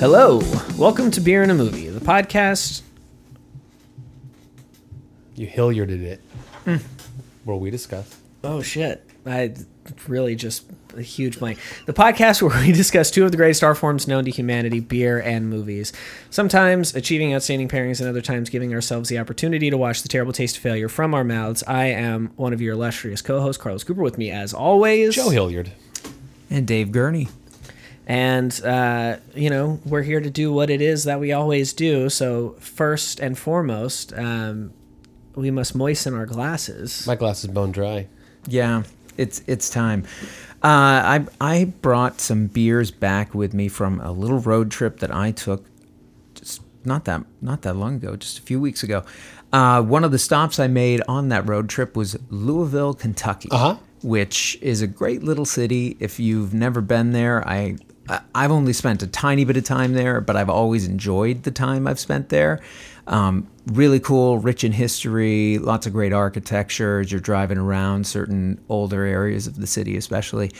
Hello, welcome to Beer and a Movie, the podcast. You Hilliarded it. Hmm. Where we discuss. Oh shit, I really just a huge blank. The podcast where we discuss two of the greatest art forms known to humanity: beer and movies. Sometimes achieving outstanding pairings, and other times giving ourselves the opportunity to watch the terrible taste of failure from our mouths. I am one of your illustrious co-hosts, Carlos Cooper. With me, as always, Joe Hilliard. And Dave Gurney. And, uh, you know, we're here to do what it is that we always do. So, first and foremost, um, we must moisten our glasses. My glass is bone dry. Yeah, it's it's time. Uh, I I brought some beers back with me from a little road trip that I took just not that not that long ago, just a few weeks ago. Uh, one of the stops I made on that road trip was Louisville, Kentucky, Uh-huh. which is a great little city. If you've never been there, I I- I've only spent a tiny bit of time there, but I've always enjoyed the time I've spent there. Um, really cool, rich in history, lots of great architecture as you're driving around certain older areas of the city, especially.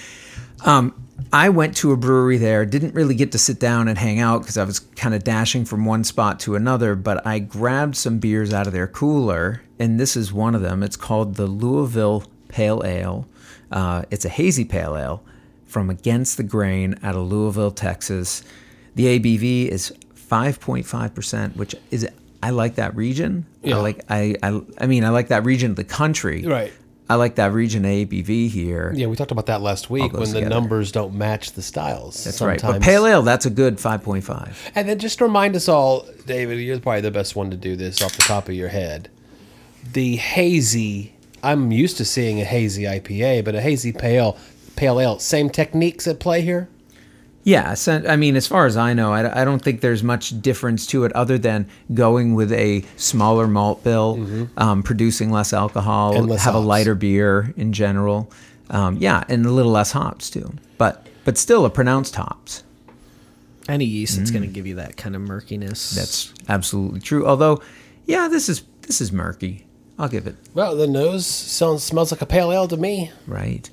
Um, I went to a brewery there, didn't really get to sit down and hang out because I was kind of dashing from one spot to another, but I grabbed some beers out of their cooler, and this is one of them. It's called the Louisville Pale Ale. Uh, it's a hazy pale ale from Against the Grain out of Louisville, Texas. The ABV is 5.5%, which is I like that region. Yeah. I like I, I I mean I like that region of the country. Right. I like that region ABV here. Yeah, we talked about that last week goes when the numbers don't match the styles. That's sometimes. right. But pale ale, that's a good 5.5. And then just to remind us all, David, you're probably the best one to do this off the top of your head. The hazy, I'm used to seeing a hazy IPA, but a hazy pale pale ale, same techniques at play here. Yeah, so, I mean, as far as I know, I, I don't think there's much difference to it other than going with a smaller malt bill, um, producing less alcohol, Mm-hmm. And less have a lighter beer in general. Um, yeah, and a little less hops too, but but still a pronounced hops. Any yeast that's going to give you that kind of murkiness. That's absolutely true. Although, yeah, this is this is murky. I'll give it Well, the nose sounds smells like a pale ale to me. right.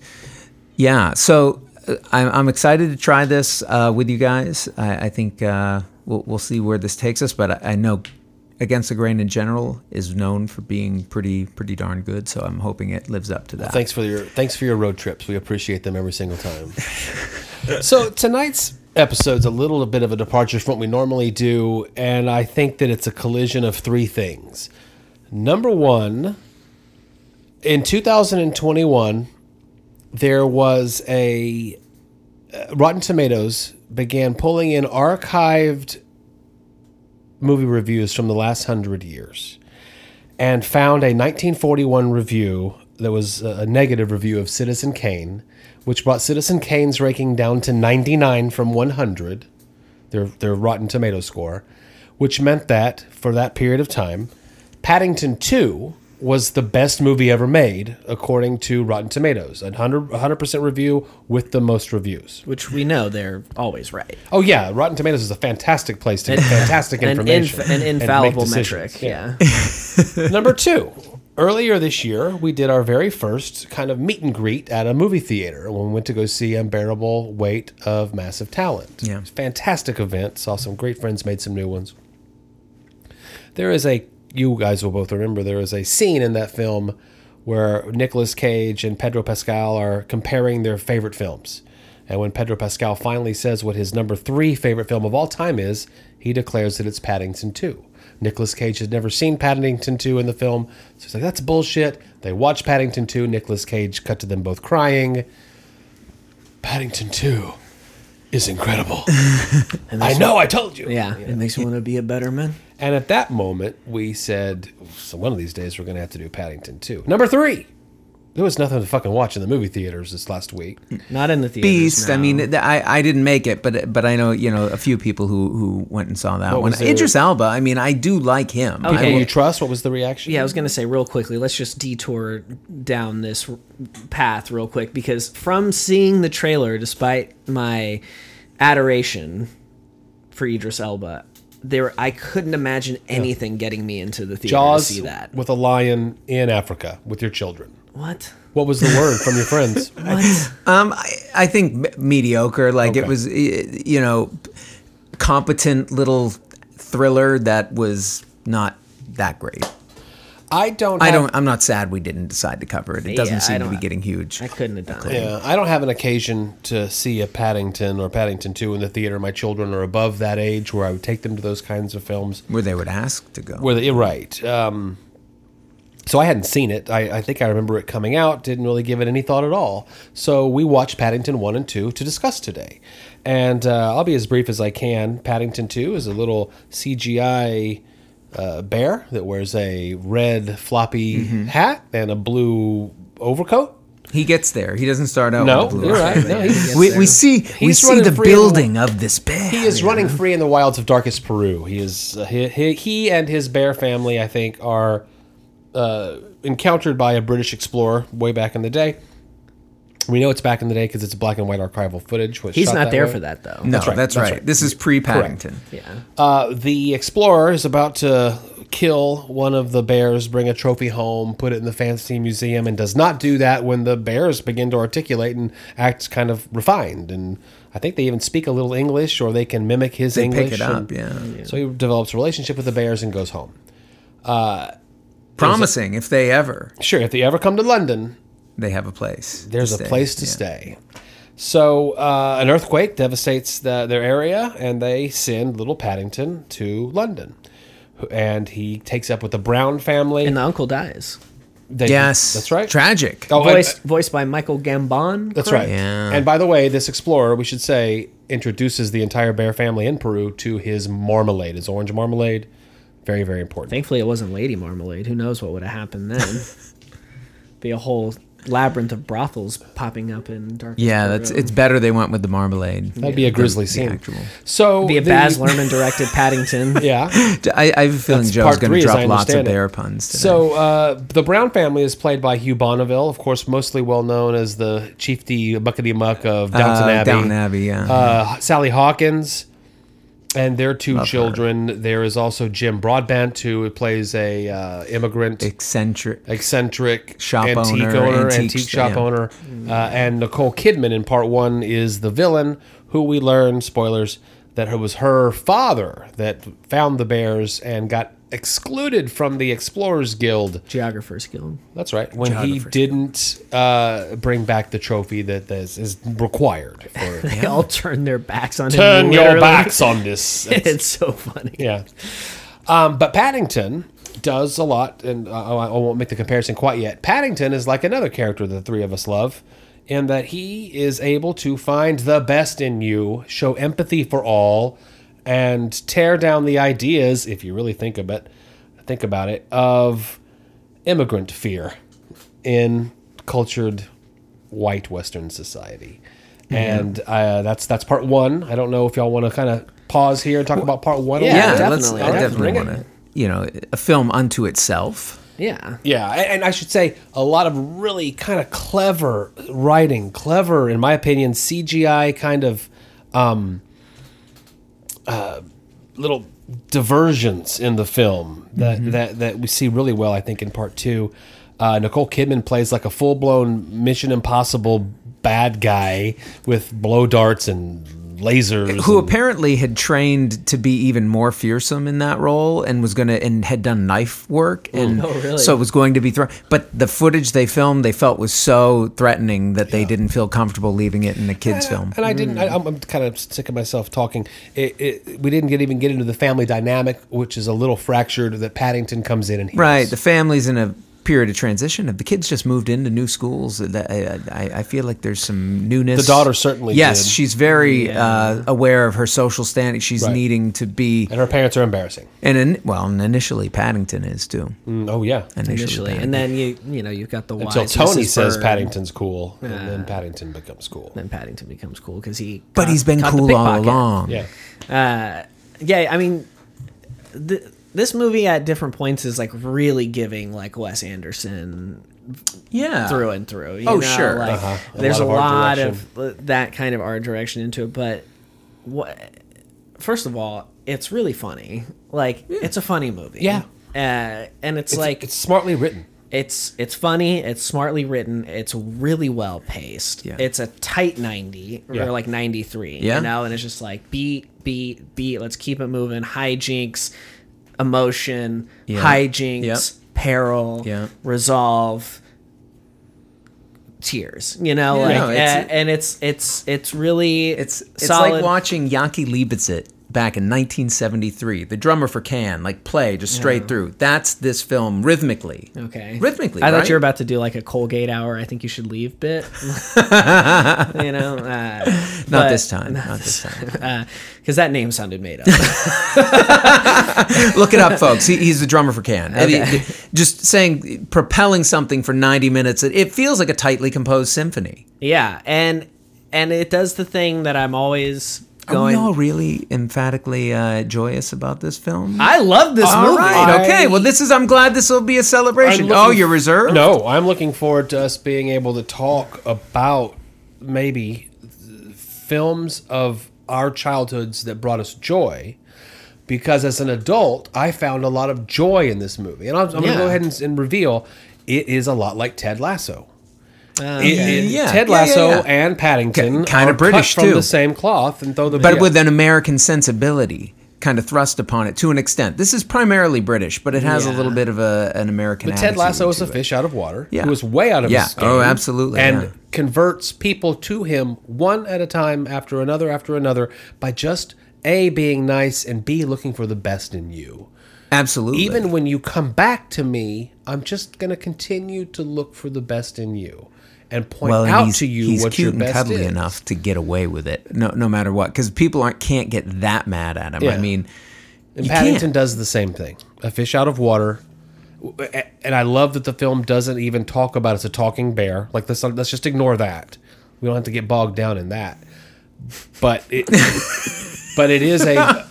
Yeah, so uh, I'm, excited to try this uh, with you guys. I, I think uh, we'll, we'll see where this takes us, but I, I know Against the Grain in general is known for being pretty pretty darn good. So I'm hoping it lives up to that. Thanks for your thanks for your road trips. We appreciate them every single time. so tonight's episode's a little bit of a departure from what we normally do, and I think that it's a collision of three things. Number one, in 2021, there was a uh, Rotten Tomatoes began pulling in archived movie reviews from the last hundred years and found a 1941 review that was a negative review of Citizen Kane, which brought Citizen Kane's ranking down to 99 from 100, their their Rotten Tomato score, which meant that for that period of time, Paddington 2 was the best movie ever made according to Rotten Tomatoes, a 100 100% review with the most reviews. which we know they're always right. Oh yeah, Rotten Tomatoes is a fantastic place to get fantastic An, information, inf- an and make infallible decisions. metric. Yeah. Number two, earlier this year, we did our very first kind of meet and greet at a movie theater when we went to go see Unbearable Weight of Massive Talent. Yeah. Fantastic event. Saw some great friends, made some new ones. There is a, you guys will both remember, there is a scene in that film where Nicolas Cage and Pedro Pascal are comparing their favorite films. And when Pedro Pascal finally says what his number three favorite film of all time is, he declares that it's Paddington 2. Nicolas Cage has never seen Paddington 2 in the film, so he's like, that's bullshit. They watch Paddington 2. Nicolas Cage cut to them both crying. Paddington 2 is incredible. I know, I told you. Yeah. It makes you want to be a better man. And at that moment, we said, so one of these days we're going to have to do Paddington 2. Number three. There was nothing to fucking watch in the movie theaters this last week. Not in the theaters. Beast. I mean, I, I didn't make it, but but I know you know a few people who who went and saw that What one. was their- Idris Elba. I mean, I do like him. Okay. People you trust? What was the reaction? Yeah, I was going to say real quickly, let's just detour down this path real quick because from seeing the trailer, despite my adoration for Idris Elba, there I couldn't imagine anything getting me into the theater Jaws to see that. with a lion in Africa with your children. What? What was the word from your friends? What? Um, I, I think mediocre. Like it was, you know, competent little thriller that was not that great. I don't. I don't. I'm not sad we didn't decide to cover it. It doesn't Yeah, seem to be getting huge. I couldn't have done it. Yeah, I don't have an occasion to see a Paddington or Paddington 2 in the theater. My children are above that age where I would take them to those kinds of films. Where they would ask to go. Where they, you're right. Um, so I hadn't seen it. I, I think I remember it coming out, didn't really give it any thought at all. So we watched Paddington 1 and 2 to discuss today. And uh, I'll be as brief as I can. Paddington 2 is a little CGI uh, bear that wears a red floppy hat and a blue overcoat. He gets there. He doesn't start out. No, with blue you're right. No, we, we see we He's see the free the- building of this bear. He is running free in the wilds of darkest Peru. He is uh, he, he, he and his bear family, I think, are uh, encountered by a British explorer way back in the day. We know it's back in the day because it's black and white archival footage. was He's not there way. for that though. No, That's right, that's that's right. right. This is pre Paddington. Yeah. Uh, the explorer is about to kill one of the bears, bring a trophy home, put it in the fancy museum, and does not do that when the bears begin to articulate and act kind of refined. And I think they even speak a little English, or they can mimic his They English. pick it up. and- Yeah. So he develops a relationship with the bears and goes home. Promising if they ever Sure, if they ever come to London, they have a place. to there's a stay. place to Yeah. stay. So uh, an earthquake devastates the, their area, and they send little Paddington to London, and he takes up with the Brown family. And the uncle dies. They- Yes, that's right. Tragic. Oh, and- Voiced voiced by Michael Gambon. that's correct? right. Yeah. And by the way, this explorer, we should say, introduces the entire bear family in Peru to his marmalade, his orange marmalade. Very, very important. Thankfully, it wasn't Lady Marmalade. Who knows what would have happened then? Be a whole labyrinth of brothels popping up in dark. Yeah, that's it's better they went with the marmalade. That'd be a grisly the scene. actual- So Be a the- Baz Luhrmann directed Paddington. Yeah. I, I have a feeling That's Joe's going to as drop lots of understand it. bear puns. Today. So uh, the Brown family is played by Hugh Bonneville, of course, mostly well known as the chiefty muckety muck of Downton Uh, Abbey. Downton Abbey, yeah. Uh, Sally Hawkins and their two Love her. children. There is also Jim Broadbent, who plays a uh, immigrant. eccentric. Eccentric Shop antique owner, owner, antique antique, shop yeah. owner, uh, and Nicole Kidman in part one is the villain, who we learn spoilers that it was her father that found the bears and got excluded from the Explorers Guild Geographer's Guild. that's right. When he Geographer's didn't uh, bring back the trophy that is, is required for. They all turn their backs on him. Turn your literally. backs on this. it's so funny. yeah. Um, but Paddington does a lot, and uh, I I won't make the comparison quite yet. Paddington is like another character that the three of us love, in that he is able to find the best in you, show empathy for all, and tear down the ideas, if you really think of it, think about it, of immigrant fear in cultured white Western society. And uh, that's that's part one. I don't know if y'all want to kind of pause here and talk about part one. a Yeah, little let's, definitely. I definitely want to. You know, a film unto itself. Yeah. Yeah, a- and I should say a lot of really kind of clever writing, clever, in my opinion, CGI kind of um, uh, little diversions in the film that, that that we see really well. I think in part two, uh, Nicole Kidman plays like a full blown Mission Impossible bad guy with blow darts and lasers. Who and- apparently had trained to be even more fearsome in that role and was going to and had done knife work oh, and Oh, really? so it was going to be thrown. But the footage they filmed they felt was so threatening that they didn't feel comfortable leaving it in a kids uh, film. And I didn't. I, I'm, I'm kind of sick of myself talking. It, it, we didn't get even get into the family dynamic, which is a little fractured. That Paddington comes in and heals. Right, the family's in a period of transition. If the kids just moved into new schools, I, I, I feel like there's some newness. The daughter certainly Yes, did. she's very uh, aware of her social standing. She's Right. needing to be, and her parents are embarrassing. and in, well, and initially Paddington is too. Mm, oh yeah. Initially, Initially, and then you you know you've got the Until wise Tony Mrs. says Bird. Paddington's cool, and then Paddington becomes cool. Then Paddington becomes cool because he. but caught- he's been caught the cool all pickpocket. along. Yeah. Uh, yeah, I mean, th- this movie at different points is like really giving like Wes Anderson yeah. through and through. You Oh, know? sure. Like, Uh-huh. A There's lot a of lot direction. of uh, that kind of art direction into it, but what? First of all, it's really funny. Like it's a funny movie. Yeah. Uh, and it's, It's like it's smartly written. it's it's funny, it's smartly written, it's really well paced. Yeah. It's a tight 90 Yeah. or like 93, Yeah. you know, and it's just like beat, beat, beat, let's keep it moving. Hijinks, emotion, Yeah. hijinks, Yep. peril, Yeah. resolve, tears, you know, Yeah. like No, it's- and, and it's it's it's really It's it's solid. like watching Jaki Liebezeit back in 1973, the drummer for Can, like play just straight through. That's this film rhythmically. Okay. Rhythmically, I thought right? you were about to do like a Colgate hour. I think you should leave bit. you know, uh, Not this time. Not this time. because that name sounded made up. Look it up, folks. He, he's the drummer for Can. And he- just saying, propelling something for 90 minutes. It, it feels like a tightly composed symphony. yeah, and and it does the thing that I'm always Are going. we all really emphatically uh, joyous about this film? I love this All movie. right. Okay. I- Well, this is. I'm glad this will be a celebration. I'm Oh, you're reserved. No, I'm looking forward to us being able to talk about maybe films of our childhoods that brought us joy. Because as an adult, I found a lot of joy in this movie, and I'm, I'm going to go ahead and, and reveal it is a lot like Ted Lasso. Uh, It- it- Yeah. Ted Yeah, yeah, Lasso yeah. and Paddington Ki- kinda British, cut from too. the same cloth, and though the but yeah. with an American sensibility kind of thrust upon it to an extent. This is primarily British, but it has a little bit of a, an American. But Ted Lasso is a it. fish out of water. Yeah. Who is way out of Yeah. his game. Oh, absolutely, And yeah. converts people to him one at a time after another after another by just A, being nice, and B, looking for the best in you. Absolutely. Even when you come back to me, I'm just going to continue to look for the best in you and point well, and out he's, to you he's what cute your and cuddly is. enough to get away with it, no, no matter what, because people aren't can't get that mad at him. I Yeah. mean, And Paddington can't. does the same thing. A fish out of water. And I love that the film doesn't even talk about it's a talking bear. Like let's let's just ignore that. We don't have to get bogged down in that. But it, but it is a,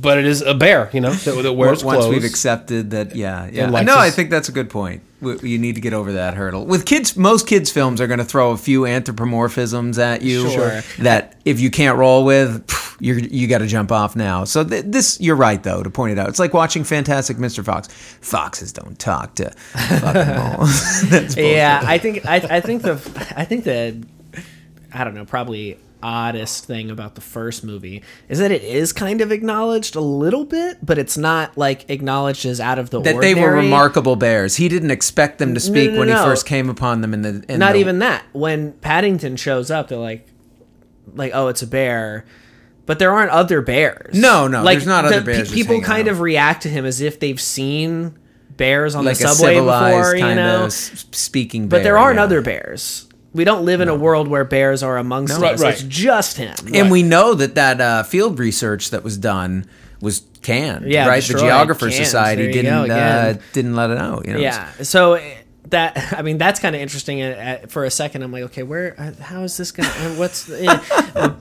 but it is a bear. You know that, that wears once clothes. we've accepted that, yeah, yeah. no, I think that's a good point. You need to get over that hurdle. With kids, most kids' films are going to throw a few anthropomorphisms at you Sure. that if you can't roll with, you're, you got to jump off now. So th- this, you're right though to point it out. It's like watching Fantastic Mr. Fox. Foxes don't talk to fucking balls. Yeah. I think I, I think the I think the I don't know probably oddest thing about the first movie is that it is kind of acknowledged a little bit, but it's not like acknowledged as out of the that ordinary. they were remarkable bears. He didn't expect them to speak no, when no. he first came upon them in the. In Not the- even that. When Paddington shows up, they're like, like, oh, it's a bear. But there aren't other bears. No, no, like there's not the other bears just people kind out. of react to him as if they've seen bears on like the subway before, you know. speaking. But there aren't yeah. other bears. We don't live in a world where bears are amongst Right, us. right. It's just him. And we know that that uh, field research that was done was canned. Yeah, right. The Geographer canned. Society There you go didn't uh, didn't let it out. You know, Yeah. So that I mean that's kind of interesting. Uh, uh, For a second, I'm like, okay, where? Uh, how is this gonna? What's?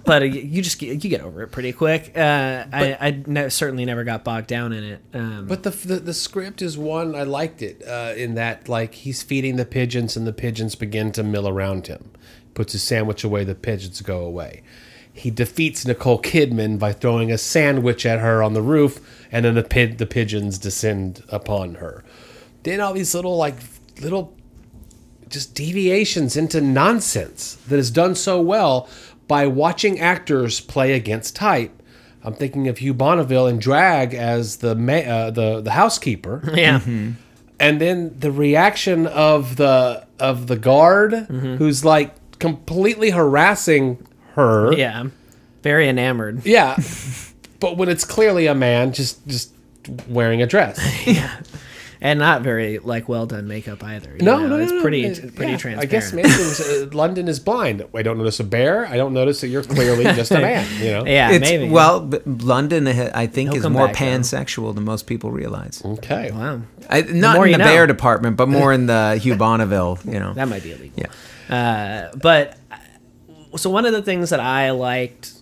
But you just get, you get over it pretty quick. Uh, I I ne- certainly never got bogged down in it. Um, But the, the the script is one I liked it uh, in that like he's feeding the pigeons and the pigeons begin to mill around him. Puts his sandwich away, the pigeons go away. He defeats Nicole Kidman by throwing a sandwich at her on the roof, and then the pid, the pigeons descend upon her. Then all these little like little just deviations into nonsense that is done so well by watching actors play against type. I'm thinking of Hugh Bonneville in Drag as the ma- uh, the the housekeeper, yeah. and then the reaction of the of the guard who's like completely harassing her. Yeah. Very enamored. Yeah. but when it's clearly a man just just wearing a dress. And not very like well done makeup either. No, know? no, no, it's no, pretty it- pretty yeah, transparent. I guess Mason's, uh, London is blind. I don't notice a bear. I don't notice that you're clearly just a man. You know. Yeah, It's, maybe. Well, London, uh, I think, He'll is more back, though. pansexual than most people realize. Okay. wow, I, not more in the know. bear department, but more in the Hugh Bonneville. You know. that might be illegal. yeah. Uh, but so one of the things that I liked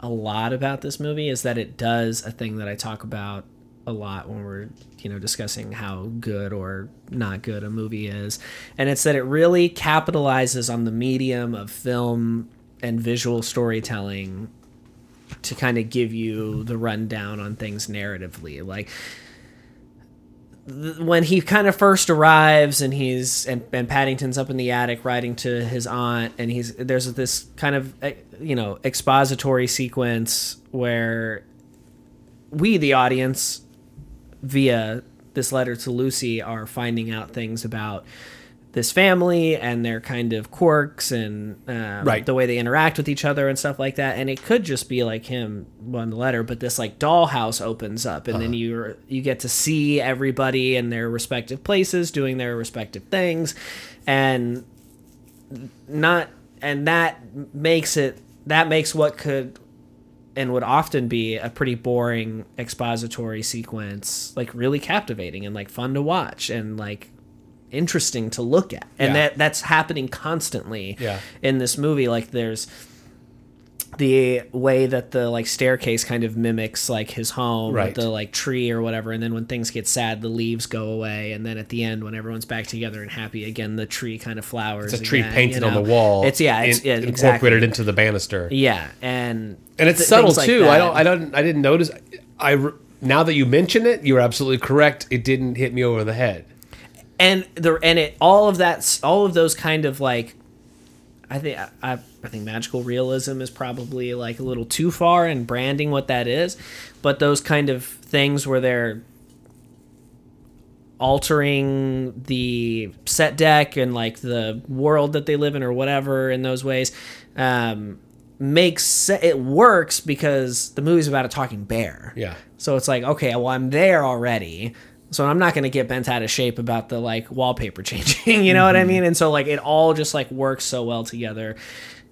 a lot about this movie is that it does a thing that I talk about a lot when we're you know discussing how good or not good a movie is. And it's that it really capitalizes on the medium of film and visual storytelling to kind of give you the rundown on things narratively. Like when he kind of first arrives and he's and, and Paddington's up in the attic writing to his aunt and he's there's this kind of eh, you know expository sequence where we the audience via this letter to Lucy are finding out things about this family and their kind of quirks and um, Right. the way they interact with each other and stuff like that. And it could just be like him on the letter, but this like dollhouse opens up, and then you you get to see everybody in their respective places doing their respective things, and not and that makes it that makes what could and would often be a pretty boring expository sequence like really captivating and like fun to watch and like interesting to look at and Yeah. that that's happening constantly Yeah. in this movie like there's the way that the like staircase kind of mimics like his home Right. with the like tree or whatever and then when things get sad the leaves go away and then at the end when everyone's back together and happy again the tree kind of flowers It's a tree again, painted you on the wall. it's yeah it's in- yeah, incorporated into the banister. yeah and and it's th- subtle like too. I don't. I don't. I didn't notice. I now that you mention it, you're absolutely correct. It didn't hit me over the head. and the and it all of that all of those kind of like I think I, I think magical realism is probably like a little too far in branding what that is, but those kind of things where they're altering the set deck and like the world that they live in or whatever in those ways um, makes se- it works because the movie's about a talking bear. Yeah. So it's like, okay, well, I'm there already. So I'm not going to get bent out of shape about the like wallpaper changing, you know what I mean? And so like it all just like works so well together.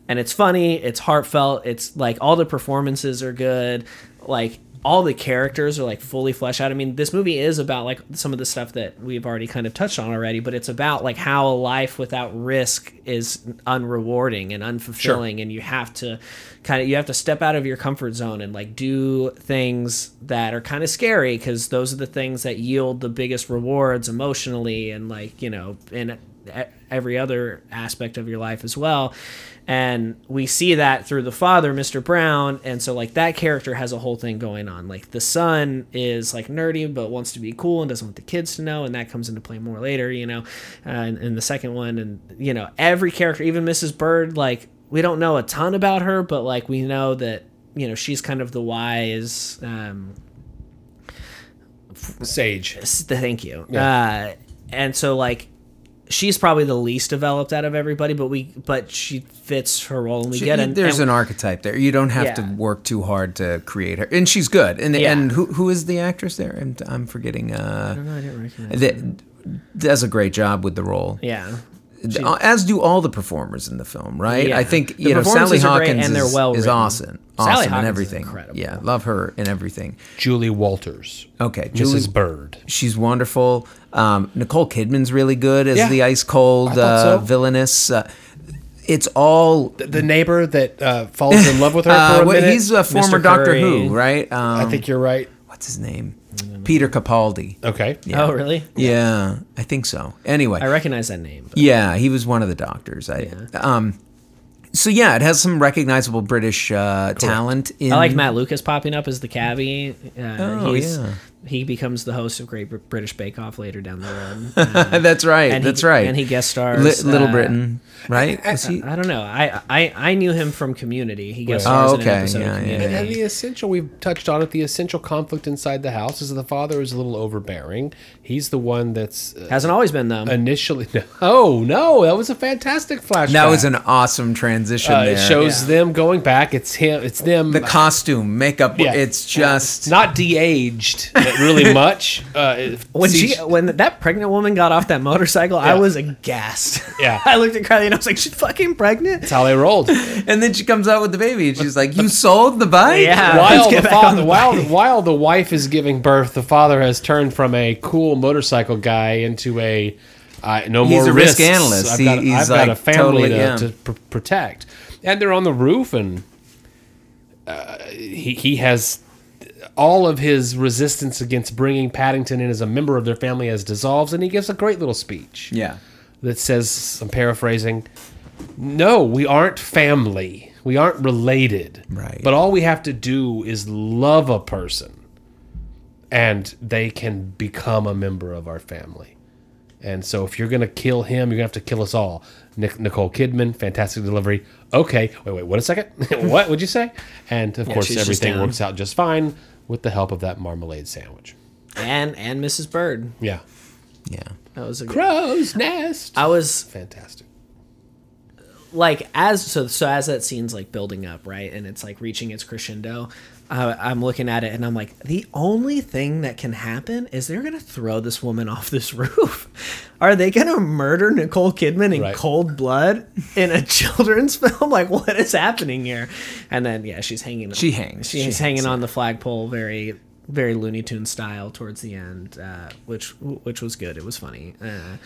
And it's funny, it's heartfelt, it's like all the performances are good. Like all the characters are like fully fleshed out. I mean, this movie is about like some of the stuff that we've already kind of touched on already, but it's about like how a life without risk is unrewarding and unfulfilling and you have to kind of you have to step out of your comfort zone and like do things that are kind of scary because those are the things that yield the biggest rewards emotionally and like, you know, in e- every other aspect of your life as well and we see that through the father mr brown and so like that character has a whole thing going on like the son is like nerdy but wants to be cool and doesn't want the kids to know and that comes into play more later you know uh, in, in the second one and you know every character even mrs bird like we don't know a ton about her but like we know that you know she's kind of the wise um Sage. Thank you. Uh, and so like she's probably the least developed out of everybody, but we but she fits her role and we get it. There's and, an archetype there. You don't have to work too hard to create her, and she's good. And Yeah. and who who is the actress there? I'm, I'm forgetting. Uh, No, I didn't recognize. that does a great job with the role. Yeah. Uh, As do all the performers in the film, right? Yeah. I think The you know Sally performances are great Hawkins and they're is, well is written. awesome, Sally awesome in Hawkins is everything. incredible. Yeah, love her in everything. Julie Walters. Okay, Julie, Mrs. Bird. she's wonderful. Um, Nicole Kidman's really good as Yeah. the ice cold I uh, so. villainous. Uh, it's all. The, the neighbor that uh, falls in love with her Uh, for a what- minute. he's a former Mr. Doctor Curry. Who, right? Um, I think you're right. what's his name? Peter Capaldi. Okay. Oh, really? Yeah, I think so. Anyway, I recognize that name. but- Yeah, he was one of the doctors. I, um, so yeah, it has some recognizable British uh, talent. In, I like Matt Lucas popping up as the cabbie. Uh, Oh, he's, yeah. He becomes the host of Great British Bake Off later down the road. Uh, that's right. and he- that's right. And he guest stars. Li- Little uh, Britain, right? Was he? I don't know. I, I I knew him from Community. He guest Right. stars Oh, in an episode Yeah, of yeah, Community. And the essential, we've touched on it, the essential conflict inside the house is the father is a little overbearing. He's the one that's uh, Hasn't always been though. initially. no, Oh, no, that was a fantastic flashback. That was an awesome transition. Uh, there. it shows Yeah. them going back. It's him. It's them. the costume, makeup. Yeah. It's just not de-aged really much. Uh, when see- she when that pregnant woman got off that motorcycle, I was aghast. Yeah. I looked at Kylie and I was like, "She's fucking pregnant." that's how they rolled. and then she comes out with the baby, and she's like, "You sold the bike." Yeah. while let's the get back on father, the while bike. while the wife is giving birth, the father has turned from a cool motorcycle guy into a uh, no He's more a risk analyst. I've He- got, he's I've got a family totally- to, yeah. to pr- protect, and they're on the roof, and uh, he he has all of his resistance against bringing Paddington in as a member of their family as dissolves, and he gives a great little speech yeah. that says, I'm paraphrasing, no, we aren't family. We aren't related. Right. But all we have to do is love a person. and they can become a member of our family. And so if you're going to kill him, you're going to have to kill us all. Nic- Nicole Kidman, fantastic delivery. Okay, wait, wait, what a second. what would you say? And of course, everything works out just fine with the help of that marmalade sandwich. and and Mrs. Bird. Yeah. Yeah. That was a good. Crow's nest. I was Fantastic. like as so so as that scene's like building up right and it's like reaching its crescendo uh, i'm looking at it and i'm like the only thing that can happen is they're gonna throw this woman off this roof. Are they gonna murder nicole kidman in Right. cold blood in a children's film? Like what is happening here? And then yeah she's hanging She hangs. she's She hanging hangs, on the flagpole very very looney tune style towards the end uh, which which was good. It was funny. Uh,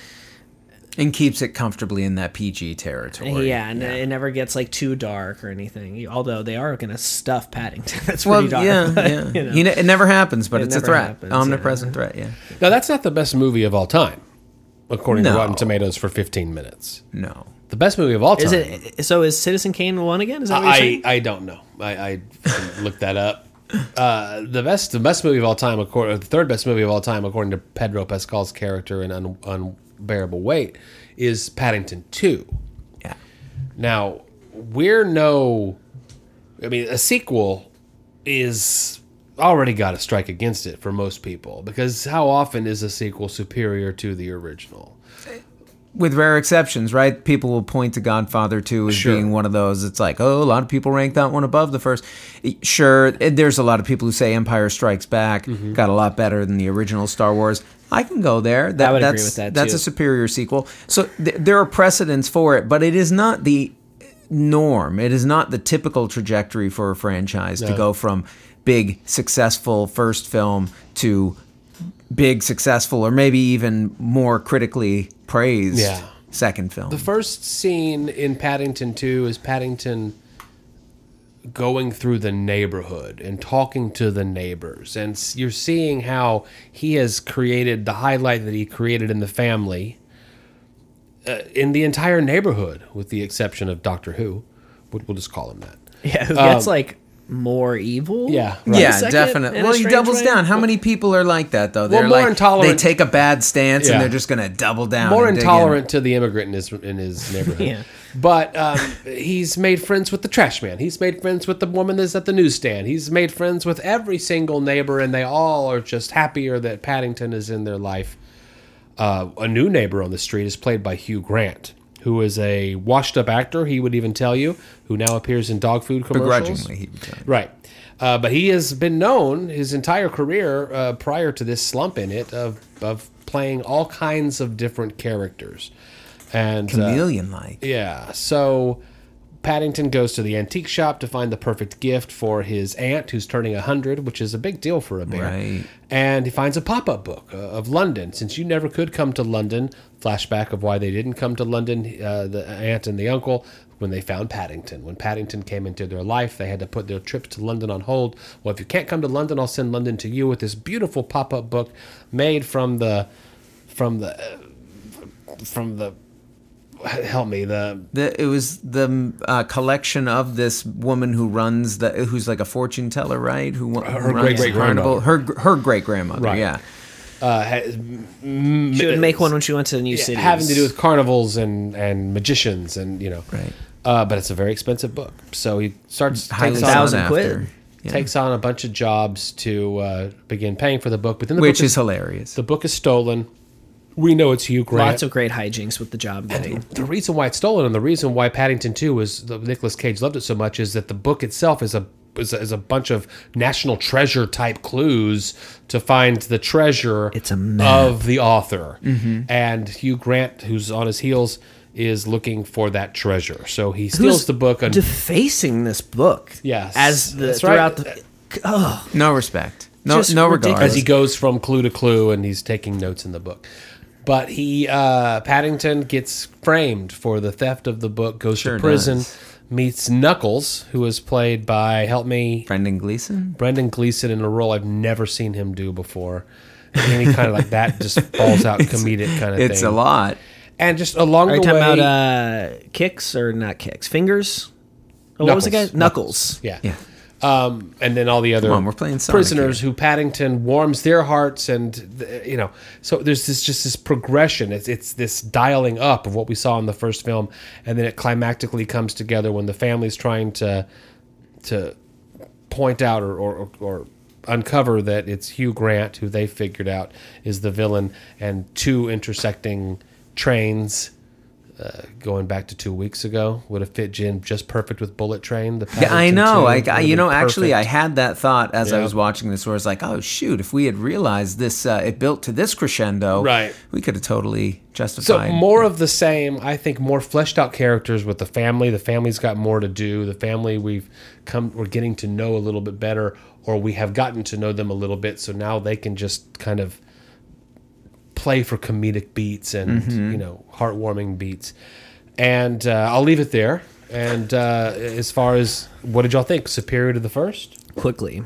And keeps it comfortably in that PG territory. Yeah, and it never gets like too dark or anything. Although they are going to stuff Paddington. That's Well, dark. yeah, but, yeah. you know. You know, it never happens, but It it's a threat, happens, omnipresent threat. Yeah. Now, that's not the best movie of all time, according No. to Rotten Tomatoes for 15 minutes. No. The best movie of all time. Is it so? Is Citizen Kane one again? Is that what you're I, saying? I don't know. I, I can look that up. Uh, the best the best movie of all time, according the third best movie of all time, according to Pedro Pascal's character in Un, Unbearable Weight, is Paddington Two. Yeah. Now we're no, I mean, a sequel is already got a strike against it for most people because how often is a sequel superior to the original? With rare exceptions, right? People will point to Godfather 2 as Sure. being one of those. It's like, oh, a lot of people rank that one above the first. Sure, there's a lot of people who say Empire Strikes Back Mm-hmm. got a lot better than the original Star Wars. I can go there. That, would agree that's, with that, Too. That's a superior sequel. So th- there are precedents for it, but it is not the norm. It is not the typical trajectory for a franchise to go from big, successful first film to big, successful, or maybe even more critically praised Yeah. second film. The first scene in Paddington 2 is Paddington going through the neighborhood and talking to the neighbors. And you're seeing how he has created the highlight that he created in the family uh, in the entire neighborhood, with the exception of Doctor Who. We'll, we'll just call him that. yeah, who gets like more evil? Um, Yeah, in a yeah, second, definitely. Well, he doubles way? down. How many people are like that though? They're more like intolerant- they take a bad stance Yeah. and they're just going to double down. More and dig in. intolerant to the immigrant in his, in his neighborhood. Yeah. But um, he's made friends with the trash man. He's made friends with the woman that's at the newsstand. He's made friends with every single neighbor, and they all are just happier that Paddington is in their life. Uh, a new neighbor on the street is played by Hugh Grant, who is a washed-up actor. He would even tell you, who now appears in dog food commercials. Begrudgingly, he would tell you. Right. Uh, but he has been known his entire career uh, prior to this slump in it of, of playing all kinds of different characters. And uh, chameleon-like. yeah, so Paddington goes to the antique shop to find the perfect gift for his aunt who's turning 100, which is a big deal for a bear. Right. And he finds a pop up book uh, of London. Since you never could come to London, flashback of why they didn't come to London, uh, the aunt and the uncle, when they found Paddington. When Paddington came into their life, they had to put their trips to London on hold. Well, if you can't come to London, I'll send London to you with this beautiful pop up book made from the. From the. uh, From the. Help me. The The, it was the uh, collection of this woman who runs the, who's like a fortune teller, right? Who, who Her great-great-grandmother. Her her great grandmother, Right. yeah. uh, ha- She would make one when she went to the new yeah, city. having to do with carnivals and and magicians and you know Right. uh, but it's a very expensive book so he starts Highly takes on, Thousand after. quid. Yeah. takes on a bunch of jobs to uh, begin paying for the book but then the Which book is hilarious. the book is stolen we know it's Hugh Grant lots of great hijinks with the job getting. the reason why it's stolen and the reason why Paddington 2 was the Nicolas Cage loved it so much is that the book itself is a is a, is a bunch of national treasure type clues to find the treasure It's a map. of the author. Mm-hmm. And Hugh Grant, who's on his heels, is looking for that treasure. So he steals Who's the book and defacing this book. Yes, as the that's right. throughout the. Oh, No respect. No Just no regard. as he goes from clue to clue and he's taking notes in the book. But he uh, Paddington gets framed for the theft of the book, goes Sure to prison, does. meets Knuckles, who is played by help me Brendan Gleeson. Brendan Gleeson in a role I've never seen him do before. Any kind of like that just falls out comedic kind of thing. It's a lot. And just along are you the talking way, about uh, kicks or not kicks? Fingers. Oh, what was the guy? Knuckles. Knuckles. yeah. Yeah. Um, and then all the other on, prisoners here. who Paddington warms their hearts, and you know, so there's this just this progression. It's it's this dialing up of what we saw in the first film, and then it climactically comes together when the family's trying to to point out or, or, or uncover that it's Hugh Grant, who they figured out is the villain, and two intersecting trains. Uh, going back to two weeks ago, would have fit in just perfect with Bullet Train. The Yeah, I know. 2 I, I you know, been actually, I had that thought as I was watching this, where I was like, "Oh shoot! If we had realized this, uh, it built to this crescendo, Right. We could have totally justified. So justified." more of the same. I think more fleshed out characters with the family. The family's got more to do. The family we've come we're getting to know a little bit better, or we have gotten to know them a little bit. So now they can just kind of play for comedic beats and Mm-hmm. you know heartwarming beats. And uh, I'll leave it there. And uh, as far as what did y'all think? Superior to the first? Quickly,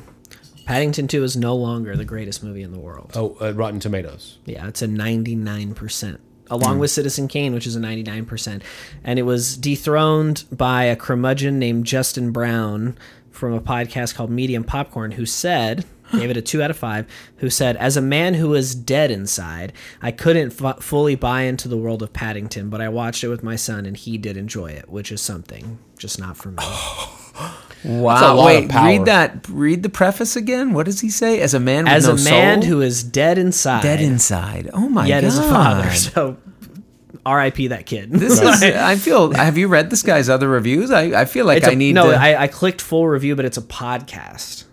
Paddington 2 is no longer the greatest movie in the world. Oh, uh, Rotten Tomatoes. Yeah, it's a 99%. Along with Citizen Kane, which is a 99%. And it was dethroned by a curmudgeon named Justin Brown from a podcast called Medium Popcorn, who said, gave it a 2 out of 5, who said, As a man who was dead inside, I couldn't f- fully buy into the world of Paddington, but I watched it with my son and he did enjoy it, which is something, just not for me. wow, a lot of wait, read that. Read the preface again. What does he say? As a man, with As no a man soul? who is dead inside, dead inside. Oh my yet god! is a father. So, R.I.P. that kid. This is. I feel. Have you read this guy's other reviews? I, I feel like It's I a- need no, to. I, I clicked full review, but it's a podcast.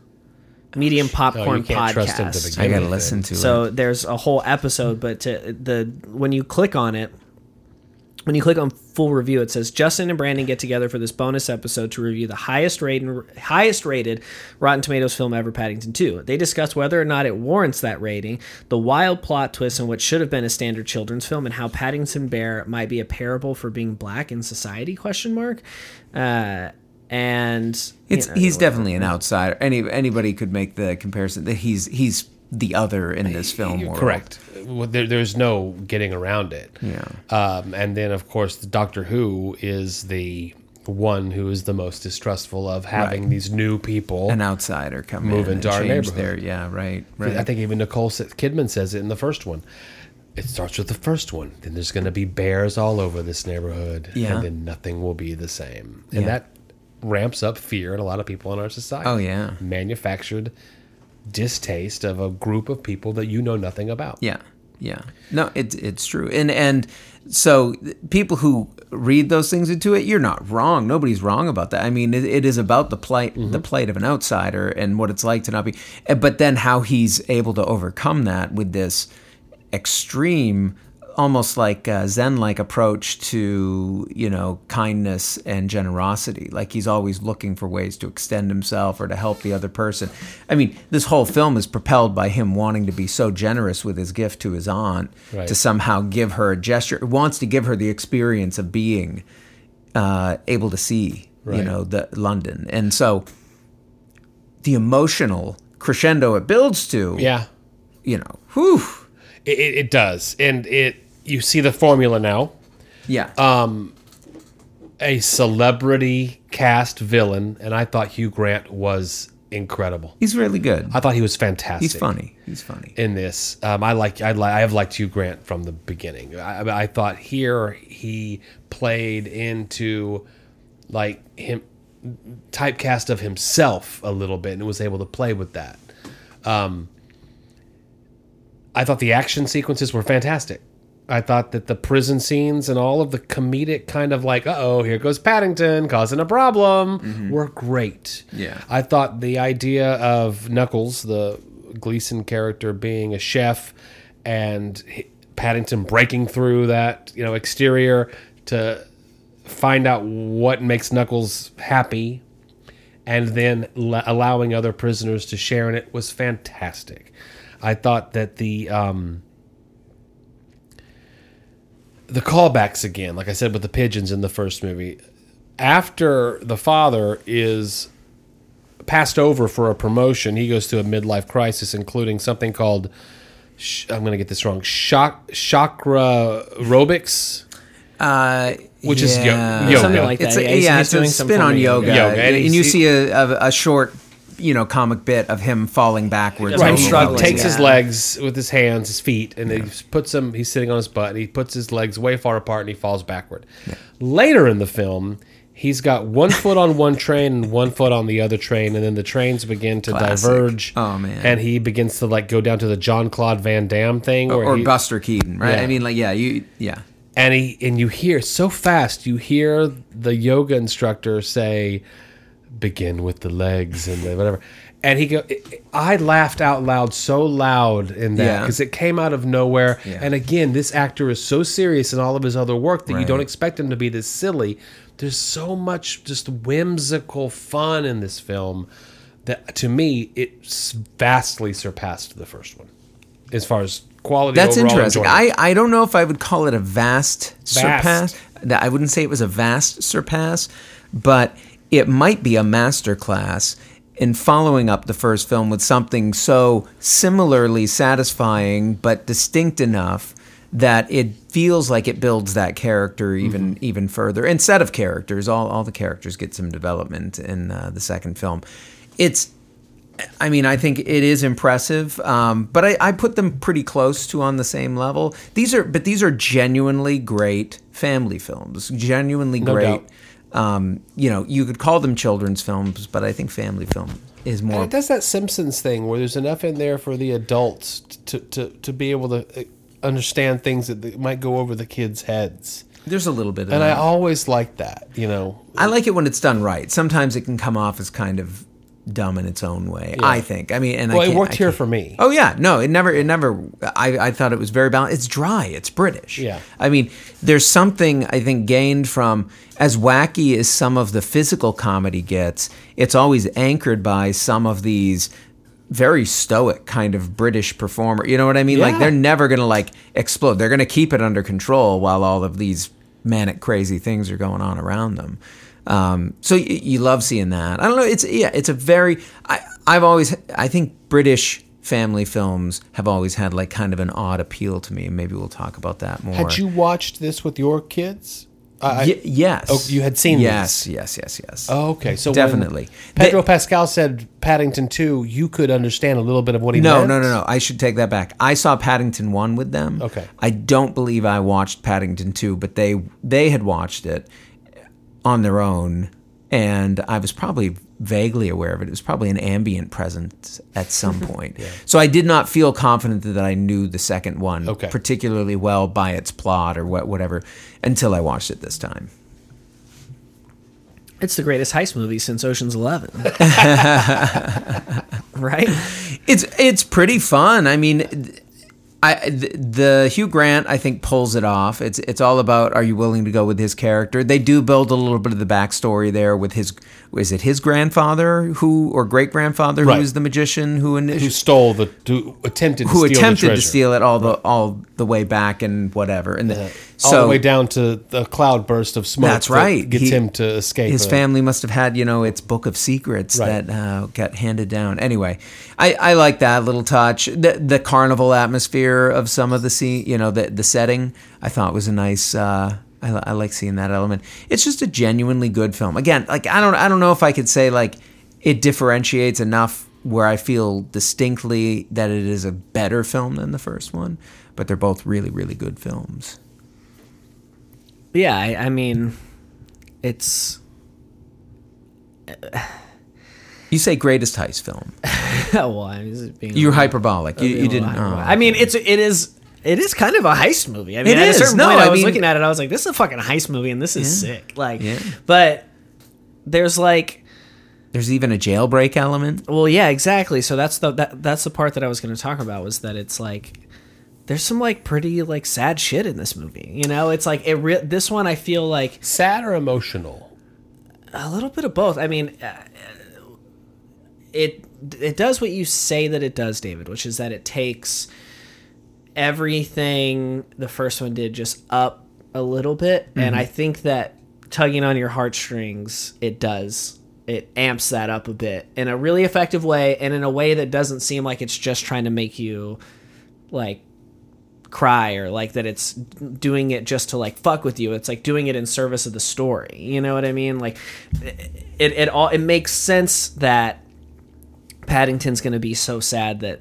Medium popcorn you can't trust him to podcast. I gotta listen to So it. So there's a whole episode, but to the when you click on it, when you click on full review, it says Justin and Brandon get together for this bonus episode to review the highest rated highest rated Rotten Tomatoes film ever, Paddington 2. They discuss whether or not it warrants that rating, the wild plot twist in what should have been a standard children's film, and how Paddington Bear might be a parable for being black in society? Question mark. Uh, and you know, he's definitely an outsider. Any anybody could make the comparison that he's he's the other in this film. world. Correct. Well, There, there's no getting around it. Yeah. Um, and then, of course, the Doctor Who is the one who is the most distrustful of having Right. these new people. An outsider come Move in into our neighborhood. Their, yeah, right, right. I think even Nicole Kidman says it in the first one. It starts with the first one. Then there's going to be bears all over this neighborhood. Yeah. And then nothing will be the same. And Yeah. that ramps up fear in a lot of people in our society. Oh, yeah. Manufactured distaste of a group of people that you know nothing about. Yeah, yeah. No, it's it's true, and and so people who read those things into it, you're not wrong. Nobody's wrong about that. I mean, it, it is about the plight the plight of an outsider and what it's like to not be. eh, But then how he's able to overcome that with this extreme. Almost like a Zen-like approach to you know kindness and generosity. Like he's always looking for ways to extend himself or to help the other person. I mean, this whole film is propelled by him wanting to be so generous with his gift to his aunt Right. to somehow give her a gesture. Wants to give her the experience of being uh, able to see, you know, the London, and so the emotional crescendo it builds to, Yeah. you know, whew, It, it, it does. And it you see the formula now. yeah, Um, A celebrity cast villain, and I thought Hugh Grant was incredible. he's really good. I thought he was fantastic. He's funny. He's funny. in this. Um, I like I like I have liked Hugh Grant from the beginning. I, I- thought here he played into like him typecast of himself a little bit and was able to play with that. Um, I thought the action sequences were fantastic. I thought that the prison scenes and all of the comedic kind of like, uh oh, here goes Paddington causing a problem were great. Yeah. I thought the idea of Knuckles, the Gleeson character, being a chef and Paddington breaking through that, you know, exterior to find out what makes Knuckles happy and then l- allowing other prisoners to share in it was fantastic. I thought that the um, the callbacks again, like I said with the pigeons in the first movie, after the father is passed over for a promotion, he goes through a midlife crisis, including something called I'm going to get this wrong, shock chakra aerobics. Uh, Which is yo- yoga. Something like that. It's a, yeah, yeah, he's it's a doing some spin on yoga, yoga. Yoga, and and, you see a, a, a short you know comic bit of him falling backwards. Right, over he's one struggling, takes his legs with his hands, his feet, and he puts them. He's sitting on his butt. And he puts his legs way far apart, and he falls backward. Later in the film, he's got one foot on one train and one foot on the other train, and then the trains begin to Classic. diverge. Oh, man. And he begins to like go down to the Jean-Claude Van Damme thing, where or he, Buster Keaton, right? Yeah. I mean, like, yeah, you, yeah. and he and you hear so fast. You hear the yoga instructor say, "Begin with the legs and the whatever." And he go. I laughed out loud so loud in that Yeah. because it came out of nowhere. Yeah. And again, this actor is so serious in all of his other work that you don't expect him to be this silly. There's so much just whimsical fun in this film that to me it vastly surpassed the first one as far as quality. That's interesting. enjoyment. I, I don't know if I would call it a vast, surpass. That- I wouldn't say it was a vast surpass, but it might be a masterclass in following up the first film with something so similarly satisfying but distinct enough that it feels like it builds that character even even further. And set of characters, all all the characters get some development in uh, the second film. It's I mean, I think it is impressive, um, but I, I put them pretty close to on the same level. These are, but these are genuinely great family films. Genuinely No great. doubt. Um, you know, you could call them children's films, but I think family film is And more. it does that Simpsons thing where there's enough in there for the adults to, to, to be able to uh, understand things that that might go over the kids' heads. There's a little bit of And I always like that, you know. I like it when it's done right. Sometimes it can come off as kind of dumb in its own way. I think. I mean, and I Well, it worked here for me. Oh yeah, no, it never, it never. I, I thought it was very balanced. It's dry. It's British. Yeah. I mean, there's something I think gained from as wacky as some of the physical comedy gets. It's always anchored by some of these very stoic kind of British performer. You know what I mean? Like they're never gonna like explode. They're gonna keep it under control while all of these manic crazy things are going on around them. Um, so you, you love seeing that. I don't know. It's yeah. It's a very. I I've always. I think British family films have always had like kind of an odd appeal to me. and Maybe we'll talk about that more. Had you watched this with your kids? I, Y- yes. Oh, you had seen yes, these? Yes. Yes. Yes. Oh, okay. So Definitely. Pedro They- Pascal said Paddington 2, you could understand a little bit of what he No, meant? no, no, no. No. I should take that back. I saw Paddington one with them. Okay. I don't believe I watched Paddington two, but they they had watched it on their own, and I was probably vaguely aware of it. It was probably an ambient presence at some point. So I did not feel confident that I knew the second one Okay. particularly well by its plot or what, whatever until I watched it this time. It's the greatest heist movie since Ocean's Eleven. right? It's it's pretty fun. I mean, I th- the Hugh Grant I think pulls it off. It's it's all about are you willing to go with his character? They do build a little bit of the backstory there with his is it his grandfather who or great grandfather Right. who is the magician who Who stole the, who attempted to who steal attempted to steal it all the all the way back and whatever and the, all so the way down to the cloud burst of smoke. That's that right. Gets He- him to escape. his a- family must have had you know its book of secrets Right. that uh, got handed down anyway I, I like that little touch the, the carnival atmosphere of some of the scene you know the, the setting i thought was a nice uh, I, I like seeing that element. It's just a genuinely good film. Again like i don't i don't know if i could say like it differentiates enough where i feel distinctly that it is a better film than the first one but they're both really really good films. Yeah, I, I mean, it's you say greatest heist film. Well, I mean, being you're hyperbolic. you, you didn't oh. I mean, it's it is it is kind of a heist movie. I mean, It at is. a certain No, point, I, I was mean- looking at it, I was like, "This is a fucking heist movie, and this is Yeah. sick." Like, Yeah. but there's like, There's even a jailbreak element. well, yeah, exactly. So that's the that, that's the part that I was going to talk about was that it's like there's some like pretty like sad shit in this movie. You know, it's like it. Re- this one, I feel like sad or emotional. a little bit of both. I mean, uh, it it does what you say that it does, David, which is that it takes everything the first one did just up a little bit, and I mm-hmm. think that tugging on your heartstrings, it does. It amps that up a bit in a really effective way, and in a way that doesn't seem like it's just trying to make you like cry or like that it's doing it just to like fuck with you. It's like doing it in service of the story. You know what i mean? Like it it all it makes sense that Paddington's going to be so sad that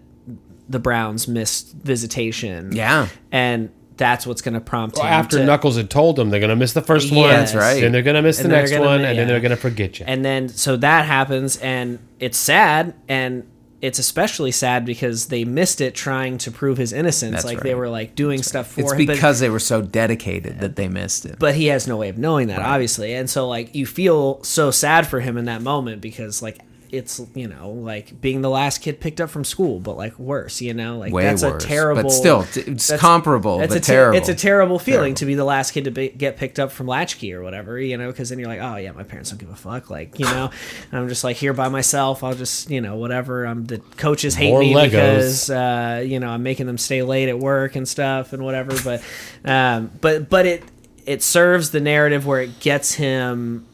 the Browns missed visitation. Yeah. and that's what's going to prompt him After to- Knuckles had told them they're going to miss the first one. Yes. That's right. Then they're going to miss the And they're next gonna one, mi- and then they're going to forget you. And then so that happens, and it's sad, and it's especially sad because they missed it trying to prove his innocence. That's like they were like doing stuff for It's him, but- because they were so dedicated that they missed it. but he has no way of knowing that obviously and so like you feel so sad for him in that moment because like it's you know like being the last kid picked up from school but like worse you know like Way that's worse, a but still, it's that's- comparable, that's a ter- terrible. it's a terrible feeling Terrible. to be the last kid to be, get picked up from latchkey or whatever you know because then you're like oh yeah my parents don't give a fuck like you know i'm just like here by myself i'll just you know whatever i'm the coaches hate More me Legos. because uh, you know I'm making them stay late at work and stuff and whatever. But um, but but it it serves the narrative where it gets him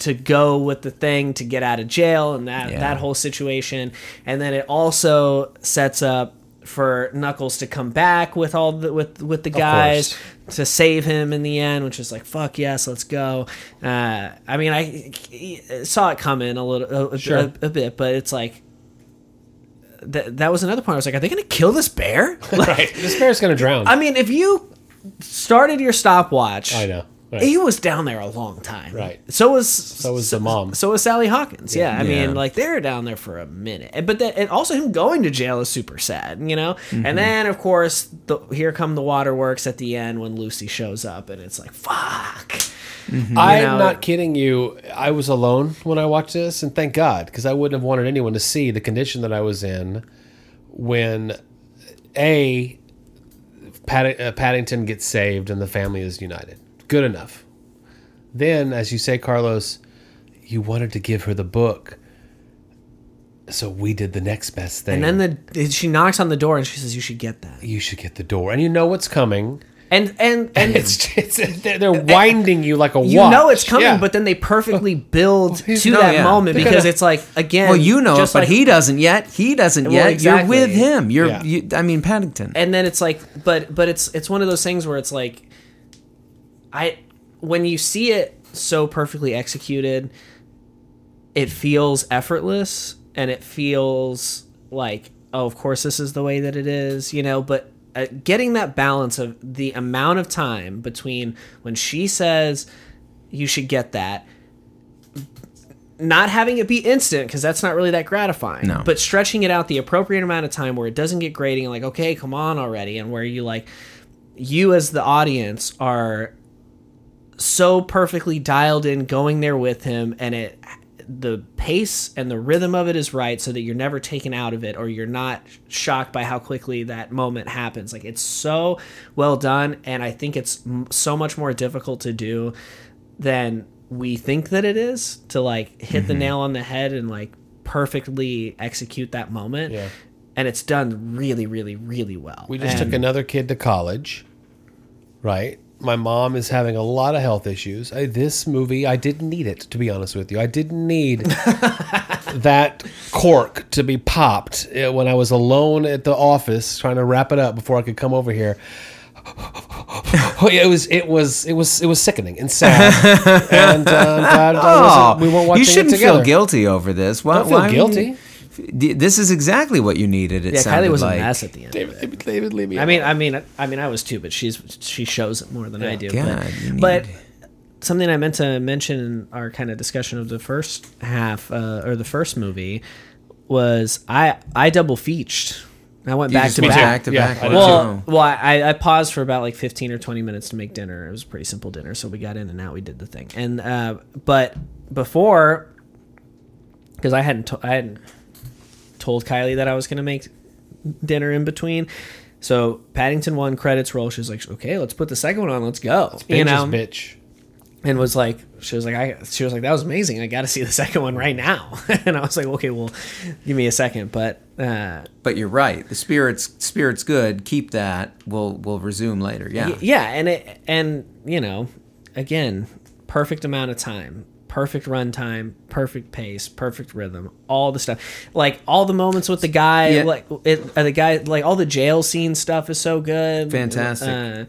to go with the thing to get out of jail and that Yeah. that whole situation, and then it also sets up for Knuckles to come back with all the with with the guys to save him in the end, which is like fuck yes, let's go. Uh, I mean, I saw it coming a little a, Sure. a, a bit, but it's like that that was another point. I was like, are they going to kill this bear? Like, right. This bear's going to drown. I mean, if you started your stopwatch, I know. Right. he was down there a long time. Right. So was So was the mom. So was Sally Hawkins. Yeah. I Yeah. mean, like they were down there for a minute, but then and also him going to jail is super sad, you know. Mm-hmm. And then of course, the, here come the waterworks at the end when Lucy shows up, and it's like fuck. Mm-hmm. I'm know- not kidding you. I was alone when I watched this, and thank God, because I wouldn't have wanted anyone to see the condition that I was in when a Padd- uh, Paddington gets saved and the family is united. Good enough. Then, as you say, Carlos, you wanted to give her the book, so we did the next best thing. And then the she knocks on the door and she says, "You should get that." you should get the door, and you know what's coming. And and and It's, it's they're, they're winding you like a watch. you know it's coming, Yeah. but then they perfectly build he's- to no, that yeah. moment They're because gonna- it's like again. well, you know it, just but like- he doesn't yet. He doesn't Well, yet. exactly. You're with him. You're. Yeah. You, I mean, Paddington. and then it's like, but but it's it's one of those things where it's like, I when you see it so perfectly executed, it feels effortless and it feels like, oh, of course this is the way that it is, you know. But uh, getting that balance of the amount of time between when she says you should get that not having it be instant because that's not really that gratifying. No. But stretching it out the appropriate amount of time where it doesn't get grating and like, okay, come on already, and where you like you as the audience are so perfectly dialed in going there with him and it the pace and the rhythm of it is right so that you're never taken out of it or you're not shocked by how quickly that moment happens like it's so well done and i think it's m- so much more difficult to do than we think that it is to like hit the mm-hmm. nail on the head and like perfectly execute that moment Yeah. and it's done really really really well We just And- took another kid to college, right? My mom is having a lot of health issues. I, this movie, I didn't need it, to be honest with you. I didn't need that cork to be popped uh, when I was alone at the office trying to wrap it up before I could come over here. it was it was it was it was sickening and sad, and uh, I'm I wasn't, we weren't watching Oh, you shouldn't feel guilty over this. Why, Don't feel why guilty. you- This is exactly what you needed. It yeah kylie was like. a mess at the end David, David, David, leave me. I mean, I mean, I mean, I was too, but she's she shows it more than I do. God, but, need- but something I meant to mention in our kind of discussion of the first half uh, or the first movie was I I double featured. I went You back to back. back to Yeah, back. I Well, well, I, I paused for about like fifteen or twenty minutes to make dinner. It was a pretty simple dinner, so we got in and out. We did the thing, and uh, but before, because I hadn't to- I hadn't told Kylie that I was going to make dinner in between. So Paddington one credits roll. She was like, "Okay, let's put the second one on. Let's go." you know, bitch. and was like, she was like, I, she was like, that was amazing. I got to see the second one right now. and I was like, okay, well, give me a second. But uh, But you're right. The spirit's spirit's good. Keep that. We'll we'll resume later. Yeah. y- yeah, and it, and you know, again, perfect amount of time, perfect runtime, perfect pace, perfect rhythm, all the stuff, like all the moments with the guy, Yeah. like it, uh, the guy, like all the jail scene stuff is so good, Fantastic. Uh,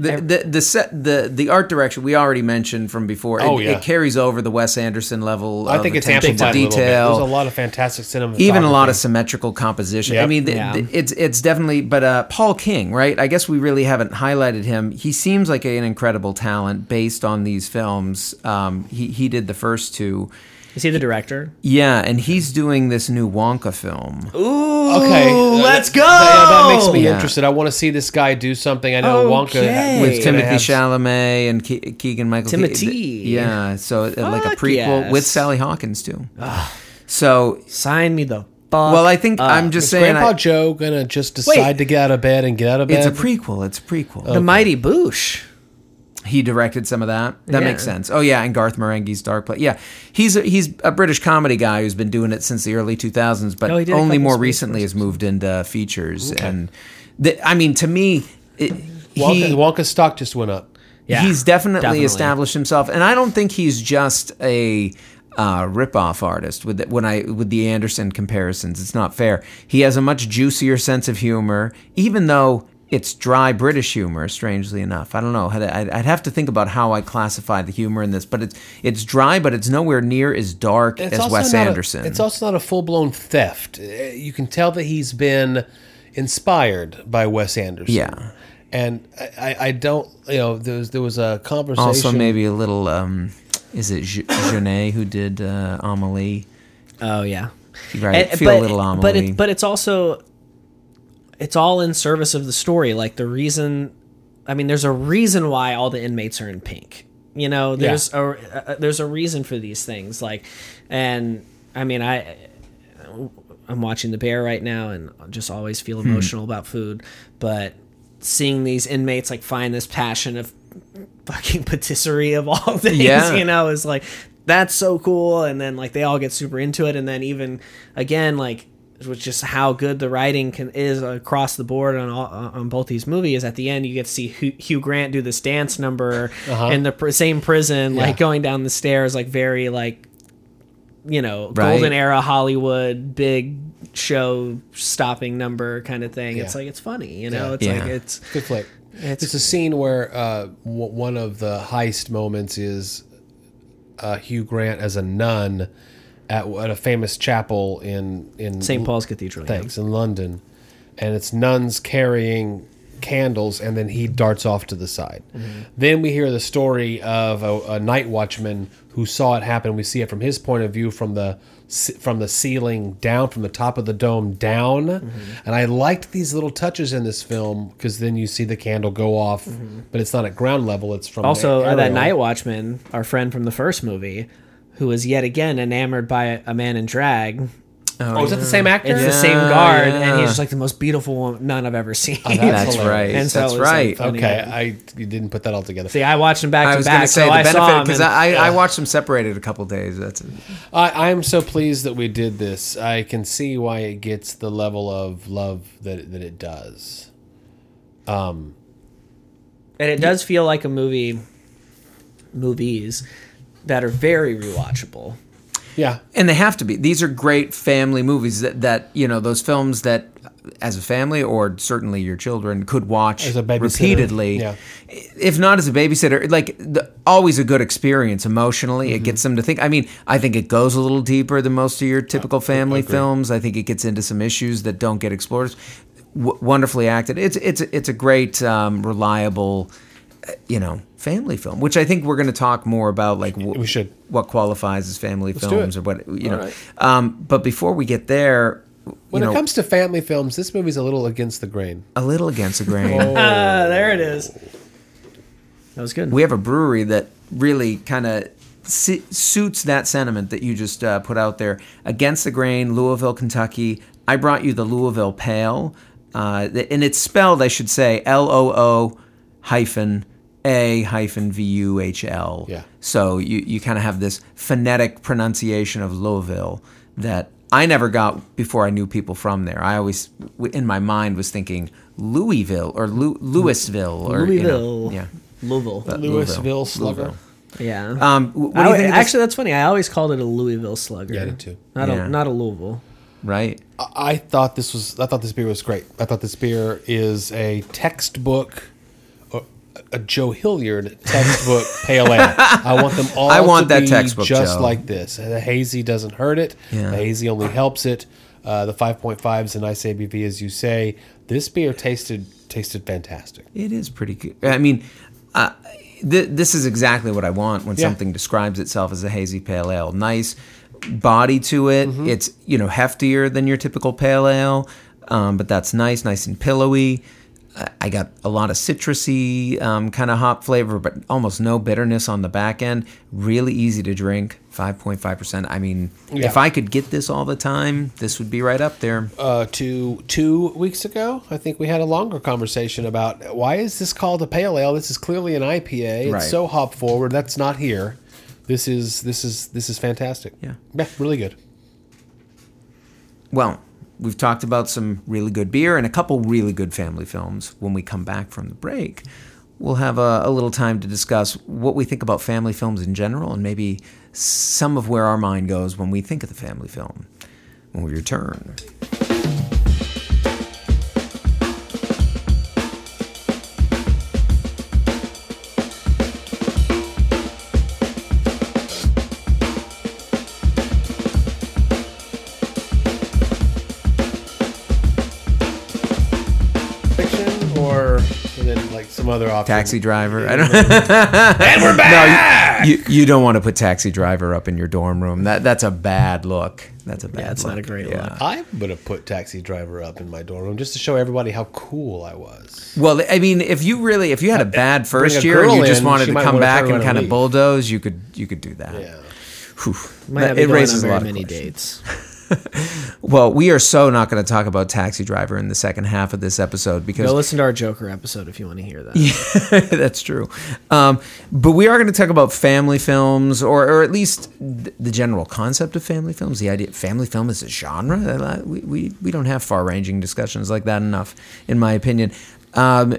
The, the the set the the art direction we already mentioned from before. It, Oh, yeah. it carries over the Wes Anderson level. I of think it's attention to amplified a little bit. There's a lot of fantastic cinema. even a lot of symmetrical composition. I mean, th- Yeah. th- it's it's definitely. But uh, Paul King, right? I guess we really haven't highlighted him. He seems like an incredible talent based on these films. Um, he he did the first two. Is he the director? Yeah, and he's doing this new Wonka film. Ooh, Okay, let's go. That, that makes me Yeah. interested. I want to see this guy do something. I know Wonka Okay. with is Timothée gonna have- Chalamet and Ke- Keegan Michael. Ke- Timothée. yeah, so uh, like a Fuck prequel yes. with Sally Hawkins too. So Sign me the fuck. well, I think up. I'm just Is saying. Grandpa I, Joe gonna just decide Wait. to get out of bed and get out of bed? it's a prequel. It's a prequel. the Mighty Boosh. He directed some of that. That Yeah. makes sense. Oh yeah, and Garth Marenghi's Dark Place. Yeah, he's a, he's a British comedy guy who's been doing it since the early 2000s, but Oh, he did a only more recently has moved into features. And the, I mean, to me, it, Wonka, he Wonka's stock just went up. Yeah, he's definitely, definitely. established himself, and I don't think he's just a uh, rip-off artist. With the, when I with the Anderson comparisons, it's not fair. He has a much juicier sense of humor, even though it's dry British humor. Strangely enough, I don't know. I'd, I'd I'd have to think about how I classify the humor in this, but it's it's dry, but it's nowhere near as dark It's as Wes not a- Anderson. it's also not a full blown theft. Uh, You can tell that he's been inspired by Wes Anderson. Yeah. and I, I- I don't. You know, there was there was a conversation. also maybe a little. Um, is it Je- Jeunet who did uh, Amelie? Oh yeah. Right, And- feel but, a little Amelie. But it, but it's also it's all in service of the story. Like the reason, I mean, there's a reason why all the inmates are in pink. You know, there's a uh, there's a reason for these things. Like, and I mean, I I'm watching The Bear right now, and I just always feel Hmm. emotional about food. But seeing these inmates like find this passion of fucking patisserie of all things, Yeah. you know, is like that's so cool. And then like they all get super into it, and then even again like which just how good the writing can is across the board on all, on both these movies. At the end, you get to see Hugh, Hugh Grant do this dance number in the pr- same prison, Yeah. like going down the stairs, like very like you know Right. golden era Hollywood big show stopping number kind of thing. It's like it's funny, you know. Yeah. It's Yeah. like it's Good flick. It's- It's, a scene where uh, w- one of the heist moments is uh, Hugh Grant as a nun at, at a famous chapel in in St. Paul's Cathedral. yeah. Thanks in London, and it's nuns carrying candles, and then he darts off to the side. Mm-hmm. Then we hear the story of a, a night watchman who saw it happen. We see it from his point of view, from the from the ceiling down, from the top of the dome down. Mm-hmm. And I liked these little touches in this film because then you see the candle go off, but it's not at ground level; it's from Mm-hmm. Also, uh, that night watchman, our friend from the first movie, who was yet again enamored by a man in drag. Oh, is that the same actor? It's the same guard, and he's just like the most beautiful nun I've ever seen. that's That's right. And so That's it was, like, right. Okay, I you didn't put that all together. See, I watched them back I to was going back, to say so the I benefit them. because and- I, I watched them separated a couple days. That's I, I'm so pleased that we did this. I can see why it gets the level of love that that it does. Um, and it does feel like a movie, movies that are very rewatchable. yeah, and they have to be. These are great family movies that that you know those films that as a family or certainly your children could watch repeatedly. yeah. If not as a babysitter, like the, always a good experience emotionally. Mm-hmm. It gets them to think. I mean, I think it goes a little deeper than most of your typical family agree. films. I think it gets into some issues that don't get explored. W- wonderfully acted. It's it's it's a great um, reliable. Uh, You know, family film, which I think we're going to talk more about, like wh- We should. what qualifies as family do films or what you know. All right. Um, but before we get there, when you know, it comes to family films, this movie's a little against the grain. a little against the grain. Ah, there it is. That was good. We have a brewery that really kind of si- suits that sentiment that you just uh, put out there. Against the grain, Louisville, Kentucky. I brought you the Louisville Pale, uh, and it's spelled, I should say, L O O hyphen A hyphen V U H L. Yeah. So you, you kind of have this phonetic pronunciation of Louisville that I never got before I knew people from there. I always, in my mind, was thinking Louisville or Lou- Louisville or you know, Louisville. yeah. Louisville. But Louisville Slugger. Louisville. yeah. Um, wh- what do you think? of this- actually, that's funny. I always called it a Louisville Slugger. Yeah, I did too. Not Yeah. a not a Louisville. right? I, I thought this was. I thought this beer was great. I thought this beer is a textbook a Joe Hilliard textbook pale ale. I want them all. I want that textbook, just Joe. like this. The hazy doesn't hurt it. Yeah. The hazy only helps it. Uh, the 5.5 is a nice ABV, as you say. This beer tasted tasted fantastic. It is pretty good. I mean, uh, th- this is exactly what I want when Yeah. something describes itself as a hazy pale ale. Nice body to it. Mm-hmm. It's you know heftier than your typical pale ale, um, but that's nice, nice and pillowy. I- got a lot of citrusy um, kind of hop flavor, but almost no bitterness on the back end. Really easy to drink. Five point five percent. I mean, Yeah. if I could get this all the time, this would be right up there. Uh, two two weeks ago, I think we had a longer conversation about why is this called a pale ale? This is clearly an IPA. It's Right. so hop forward. That's not here. This is this is this is fantastic. Yeah. yeah, really good. Well, we've talked about some really good beer and a couple really good family films. When we come back from the break, we'll have a, a little time to discuss what we think about family films in general and maybe some of where our mind goes when we think of the family film. When we return. Other option. Taxi Driver. I don't And we're back. you, you don't want to put Taxi Driver up in your dorm room. That that's a bad look. That's a bad Yeah, it's look. not a great Yeah. look. I would have put Taxi Driver up in my dorm room just to show everybody how cool I was. Well, I mean, if you really, if you had a uh, bad first a year and you just in, wanted she to come back and kind and of leave. bulldoze, you could you could do that. Yeah. Whew. Might That- it raises on a lot of many questions. dates. Well, we are so not going to talk about Taxi Driver in the second half of this episode because Go listen to our Joker episode if you want to hear that. Yeah, that's true. Um, but we are going to talk about family films, or, or at least th- the general concept of family films. The idea family film is a genre. We, we, we don't have far ranging discussions like that enough, in my opinion. Um,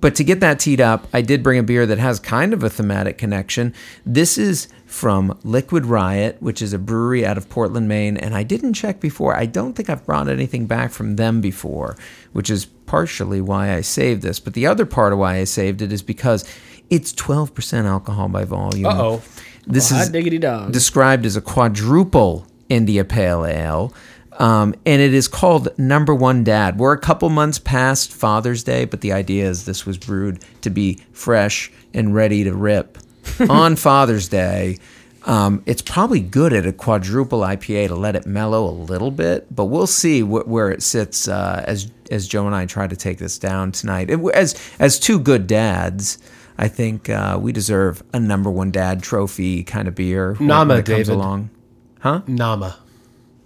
but to get that teed up, I did bring a beer that has kind of a thematic connection. This is from Liquid Riot, which is a brewery out of Portland, Maine. And I didn't check before. I don't think I've brought anything back from them before, which is partially why I saved this. But the other part of why I saved it is because it's 12% alcohol by volume. Uh-oh. This Hot is diggity dog. described as a quadruple India Pale Ale. Um, and it is called Number One Dad. We're a couple months past Father's Day, but the idea is this was brewed to be fresh and ready to rip on Father's Day. Um, it's probably good at a quadruple IPA to let it mellow a little bit, but we'll see wh- where it sits uh, as as Joe and I try to take this down tonight. It- as as two good dads, I think uh, we deserve a number one dad trophy kind of beer when, Nama, when comes David. along. Nama.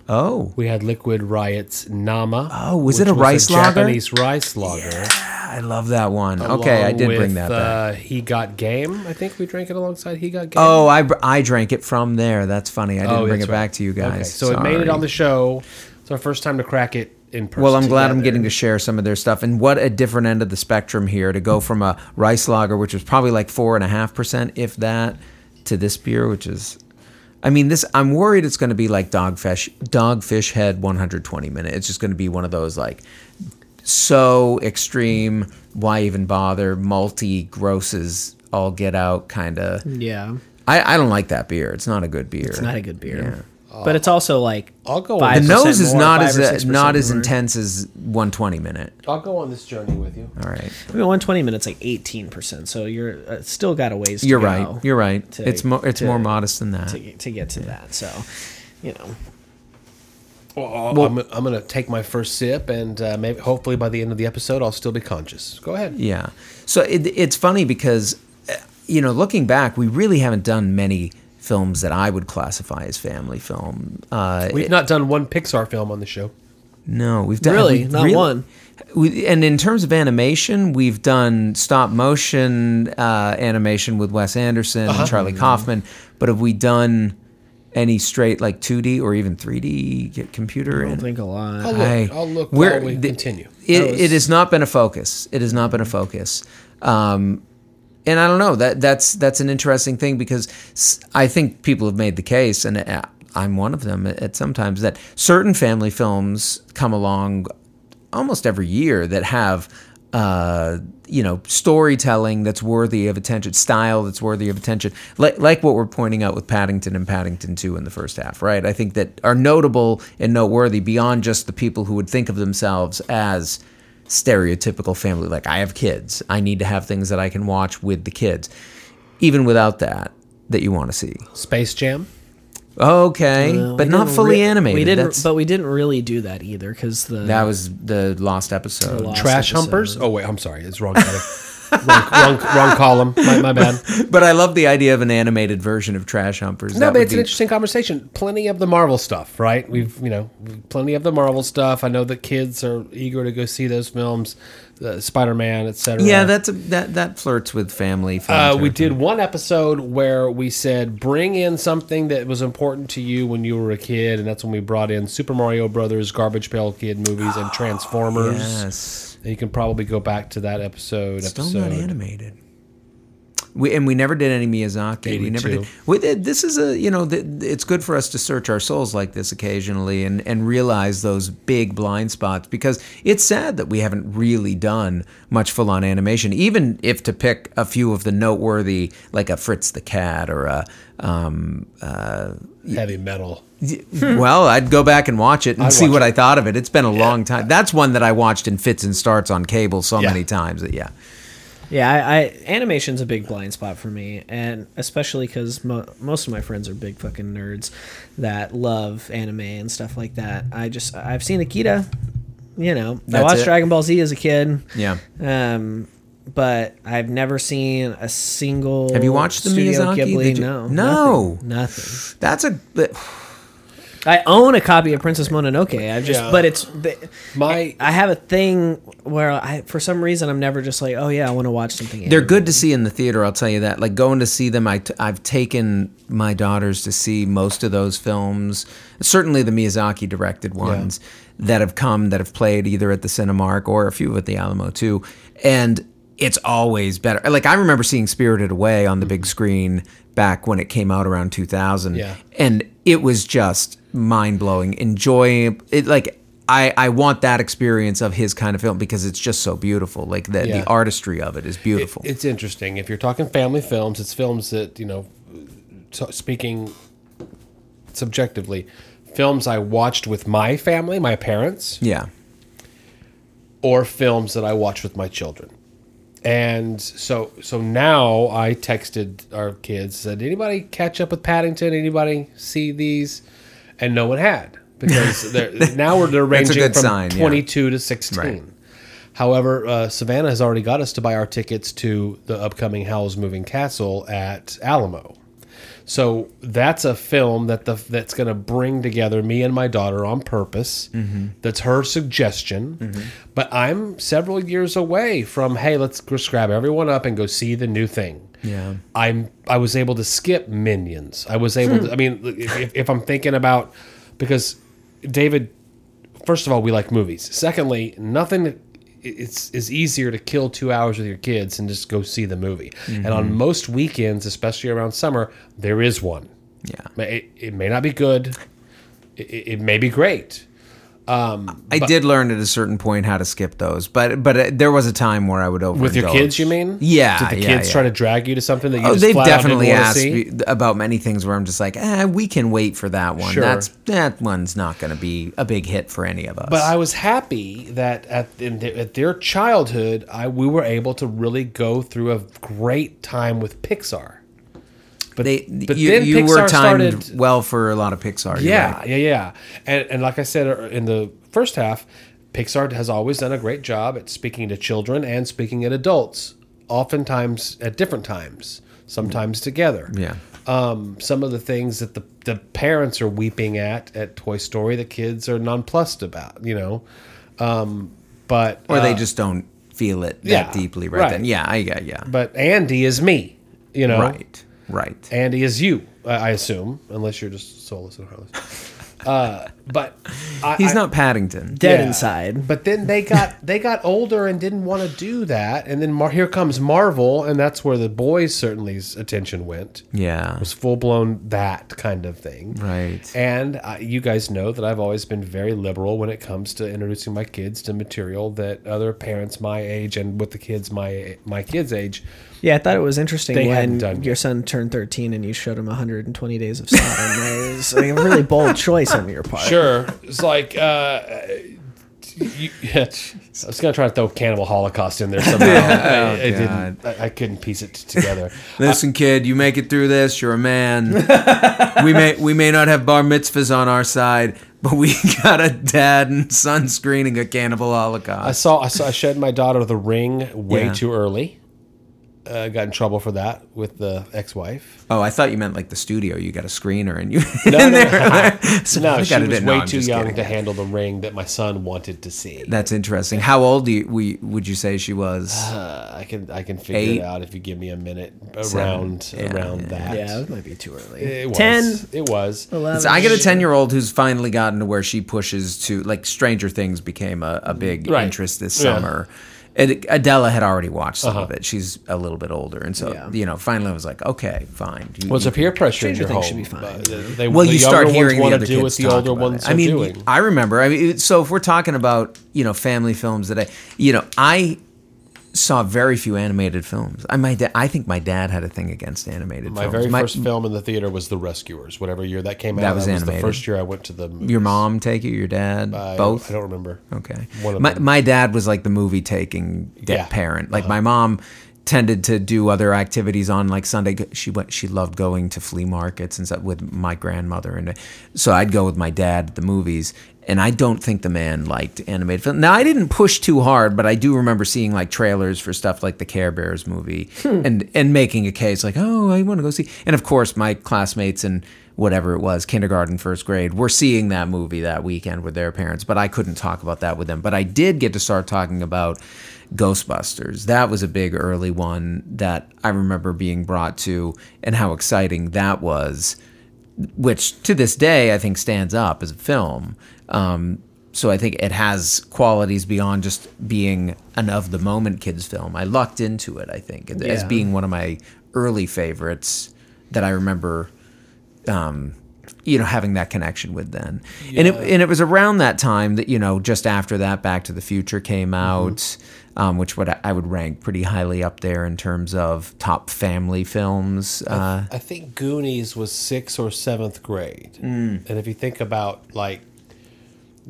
Oh, We had Liquid Riot's Nama. Oh, was it a rice lager? Japanese rice lager. I love that one. okay, I did bring that back. Uh, he got game. I think we drank it alongside He Got Game. Oh, I, I drank it from there. That's funny. I didn't Oh, bring it right. back to you guys. Okay, so it made it on the show. It's our first time to crack it in person. Well, I'm glad I'm getting to share some of their stuff. And what a different end of the spectrum here to go from a rice lager, which was probably like four and a half percent, if that, to this beer, which is. I mean, this. I'm worried it's going to be like Dogfish, Dogfish Head 120 minute. It's just going to be one of those like so extreme. Why even bother? Multi grosses all get out kind of. yeah, I, I don't like that beer. It's not a good beer. it's not a good beer. But it's also like I'll go. Five On The nose is more, not as or uh, 6% not as more. intense as 120 minute. I'll go on this journey with you. All right. I mean, 120 minutes like 18 percent. So you're uh, still got a ways. To You're go right. You're right. to- it's more it's to- more modest than that. to, to get to that. So, you know, Well, I'm, I'm going to take my first sip, and uh, maybe hopefully by the end of the episode, I'll still be conscious. Go ahead. Yeah. So it, it's funny because, uh, you know, looking back, we really haven't done many films that I would classify as family film. Uh, We've not done one Pixar film on the show. no, we've done Really? we Not one? We, and in terms of animation, we've done stop motion uh, animation with Wes Anderson Uh-huh. and Charlie Kaufman. But have we done any straight like 2D or even 3D computer? I don't and- think a lot. I'll look. I- I'll look we're- while we the- continue. It, was- it has not been a focus. It has not been a focus. Um, and I don't know that that's that's an interesting thing because I think people have made the case, and uh, I'm one of them at, at sometimes that certain family films come along almost every year that have uh, you know, storytelling that's worthy of attention, style that's worthy of attention, like like what we're pointing out with Paddington and Paddington Two in the first half, right? I think that are notable and noteworthy beyond just the people who would think of themselves as stereotypical family. Like I have kids, I need to have things that I can watch with the kids, even without that that you want to see. Space Jam. Okay, Uh, but not didn't fully re- animated. We didn't, That's- but we didn't really do that either because the that was the lost episode. Lost Trash episode. Humpers. Oh wait, I'm sorry, it's wrong. title. wrong, wrong, wrong column. My, my bad. But I love the idea of an animated version of Trash Humpers. No, That but would it's an be- interesting conversation. Plenty of the Marvel stuff, right? We've you know plenty of the Marvel stuff. I know that kids are eager to go see those films, uh, Spider Man, etc. Yeah, that's a, that that flirts with family. Uh, we did one episode where we said bring in something that was important to you when you were a kid, and that's when we brought in Super Mario Brothers, Garbage Pail Kid movies, and Transformers. Yes, And you can probably go back to that episode. still episode. not animated. We, and we never did any Miyazaki. We never did. We did. This is a you know th- it's good for us to search our souls like this occasionally and and realize those big blind spots because it's sad that we haven't really done much full on animation. Even if to pick a few of the noteworthy like a Fritz the Cat or a um, uh, Heavy metal. well, I'd go back and watch it and I'd see what it. I thought of it. It's been a long time. That's one that I watched in fits and starts on cable so Yeah. many times that yeah. Yeah, I, I animation's a big blind spot for me, and especially because mo- most of my friends are big fucking nerds that love anime and stuff like that. I just I've seen Akira, you know, I watched it. Dragon Ball Z as a kid, Yeah. um, but I've never seen a single. Have you watched the Studio Miyazaki? Ghibli? You- No, No. nothing, nothing. That's a I own a copy of Princess Mononoke. I've just, Yeah. but it's the- My I have a thing where I, for some reason, I'm never just like, oh yeah, I want to watch something. they're good to see in the theater, I'll tell you that. Like going to see them, I t- I've taken my daughters to see most of those films, certainly the Miyazaki directed ones that have come that have played either at the Cinemark or a few at the Alamo too. And it's always better. Like I remember seeing Spirited Away on the big mm-hmm. screen back when it came out around 2000. Yeah. And it was just mind blowing. Enjoy it like I, I want that experience of his kind of film because it's just so beautiful. Like the, Yeah. the artistry of it is beautiful. It's interesting. If you're talking family films, it's films that, you know, speaking subjectively, films I watched with my family, my parents, yeah. or films that I watch with my children. And so so now I texted our kids, said, anybody catch up with Paddington? Anybody see these? And no one had. Because they're now we're they're ranging from sign, yeah. 22 to 16. Right. However, uh, Savannah has already got us to buy our tickets to the upcoming Howl's Moving Castle at Alamo. So that's a film that the that's going to bring together me and my daughter on purpose. Mm-hmm. That's her suggestion. But I'm several years away from hey, let's just grab everyone up and go see the new thing. Yeah. I'm I was able to skip Minions. I was able to. Hmm. I mean, if, if, I'm thinking about because David, first of all, we like movies. Secondly, nothing. It's is easier to kill two hours with your kids and just go see the movie. And on mm-hmm. most weekends, especially around summer, there is one. Yeah. It, it may not be good. It it may be great. I did learn at a certain point how to skip those, but but uh, there was a time where I would over With your kids, you mean? Yeah, Did the yeah, kids yeah. try to drag you to something that you Oh, just they've flat out didn't definitely asked me about many things where I'm just like, eh, we can wait for that one. Sure. That's that one's not going to be a big hit for any of us. But I was happy that at in their, at their childhood, I we were able to really go through a great time with Pixar. But they, but you, then you Pixar were timed started. well for a lot of Pixar. Yeah, right. yeah, yeah. And and like I said uh, in the first half, Pixar has always done a great job at speaking to children and speaking at adults. Oftentimes at different times, sometimes together. Yeah. Um, some of the things that the the parents are weeping at at Toy Story, the kids are nonplussed about. You know, um, but or they uh, just don't feel it that yeah, deeply right, right. then. Yeah, I yeah, yeah. But Andy is me. You know, Right, right. Andy is you, I I assume, unless you're just soulless and heartless. Uh, but I, He's I- not Paddington. Dead Yeah. inside. But then they got they got older and didn't want to do that, and then Mar- here comes Marvel, and that's where the boys certainly's attention went. Yeah. It was full blown that kind of thing, Right. And uh, you guys know that I've always been very liberal when it comes to introducing my kids to material that other parents my age and with the kids my my kids' age. Yeah, I thought it was interesting They when your son turned 13 and you showed him 120 days of Sodom. it was like a really bold choice on your part. Sure, it's like. Uh, you, I was gonna try to throw Cannibal Holocaust in there somehow. I, I didn't. I, I couldn't piece it together. Listen, kid, you make it through this, you're a man. we may we may not have bar mitzvahs on our side, but we got a dad and son screening a Cannibal holocaust. I Holocaust. saw, I saw I showed my daughter the ring way Yeah. too early. Uh, got in trouble for that with the ex-wife. Oh, I thought you meant like the studio. You got a screener and you. No, in no, there. So no, she got it was way No, too young kidding. to handle the ring that my son wanted to see. That's interesting. How old do you, we would you say she was? Uh, I can I can figure Eight. it out if you give me a minute around Yeah, around yeah. that. Yeah, it might be too early. it was. 10, It was. 11. So I got a ten year old who's finally gotten to where she pushes to like Stranger Things became a, a big Right. interest this Yeah. summer. And Adela had already watched some of it. She's a little bit older, and so Yeah. you know, finally I was like, okay, fine. You- Well, it's you a peer pressure in Stranger your Things home. should be fine, Uh, they, well, the you start hearing the wanna other do kids what the talk older about ones it. I mean, doing. I remember. I mean, so if we're talking about you know family films that I, you know, I saw very few animated films. I my da- I think my dad had a thing against animated films. My films. very first film in the theater was The Rescuers. Whatever year that came out, That was the animated. first year I went to the. Your mom take you, your dad, I both. I don't remember. Okay. One of my them. my dad was like the movie taking Yeah. Uh-huh. parent. Like my mom tended to do other activities on like Sunday. She went. She loved going to flea markets and stuff with my grandmother, and so I'd go with my dad to the movies. And I don't think the man liked animated film. Now I didn't push too hard, but I do remember seeing like trailers for stuff like the Care Bears movie, Hmm. and and making a case like, oh, I want to go see. And of course, my classmates and whatever it was, kindergarten, first grade, were seeing that movie that weekend with their parents, but I couldn't talk about that with them. But I did get to start talking about Ghostbusters. That was a big early one that I remember being brought to and how exciting that was, which to this day I think stands up as a film. Um, so I think it has qualities beyond just being an of the moment kids film. I lucked into it, I think, as being one of my early favorites that I remember um, you know, having that connection with then. And it and it was around that time that, you know, just after that Back to the Future came out, um, which would I would rank pretty highly up there in terms of top family films. Uh, I think Goonies was sixth or seventh grade. Mm. And if you think about like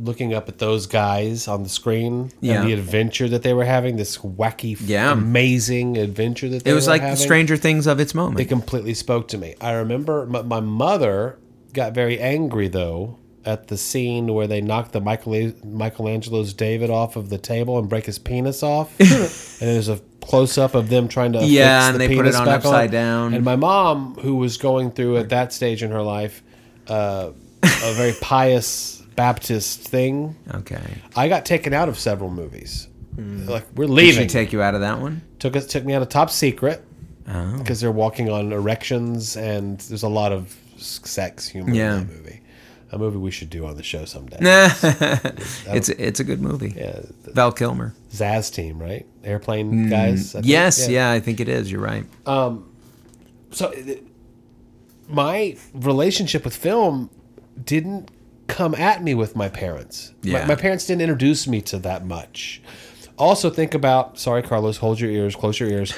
looking up at those guys on the screen Yeah. and the adventure that they were having, this wacky, Yeah. amazing adventure that they it was were like having, Stranger Things of its It moment. completely spoke to me. I remember my, my mother got very angry though at the scene where they knocked the Michael Michelangelo's David off of the table and break his penis off, and there's a close up of them trying to Yeah, fix and the they put it penis on back upside down. And my mom, who was going through at that stage in her life, uh, a very pious Baptist thing, Okay. I got taken out of several movies. Like we're Did leaving she take you out of that one? took us took me out of Top Secret Oh. because they're walking on erections and there's a lot of sex humor Yeah. in that movie. A movie we should do on the show someday. it's it's a good movie. Yeah, Val Kilmer. Zaz team, right? Airplane guys. I think? Mm, Yes, yeah. I think it is. You're right. Um, So my relationship with film didn't come at me with my parents. My- Yeah. My, parents didn't introduce me to that much. Also, think about. Sorry, Carlos. Hold your ears. Close your ears.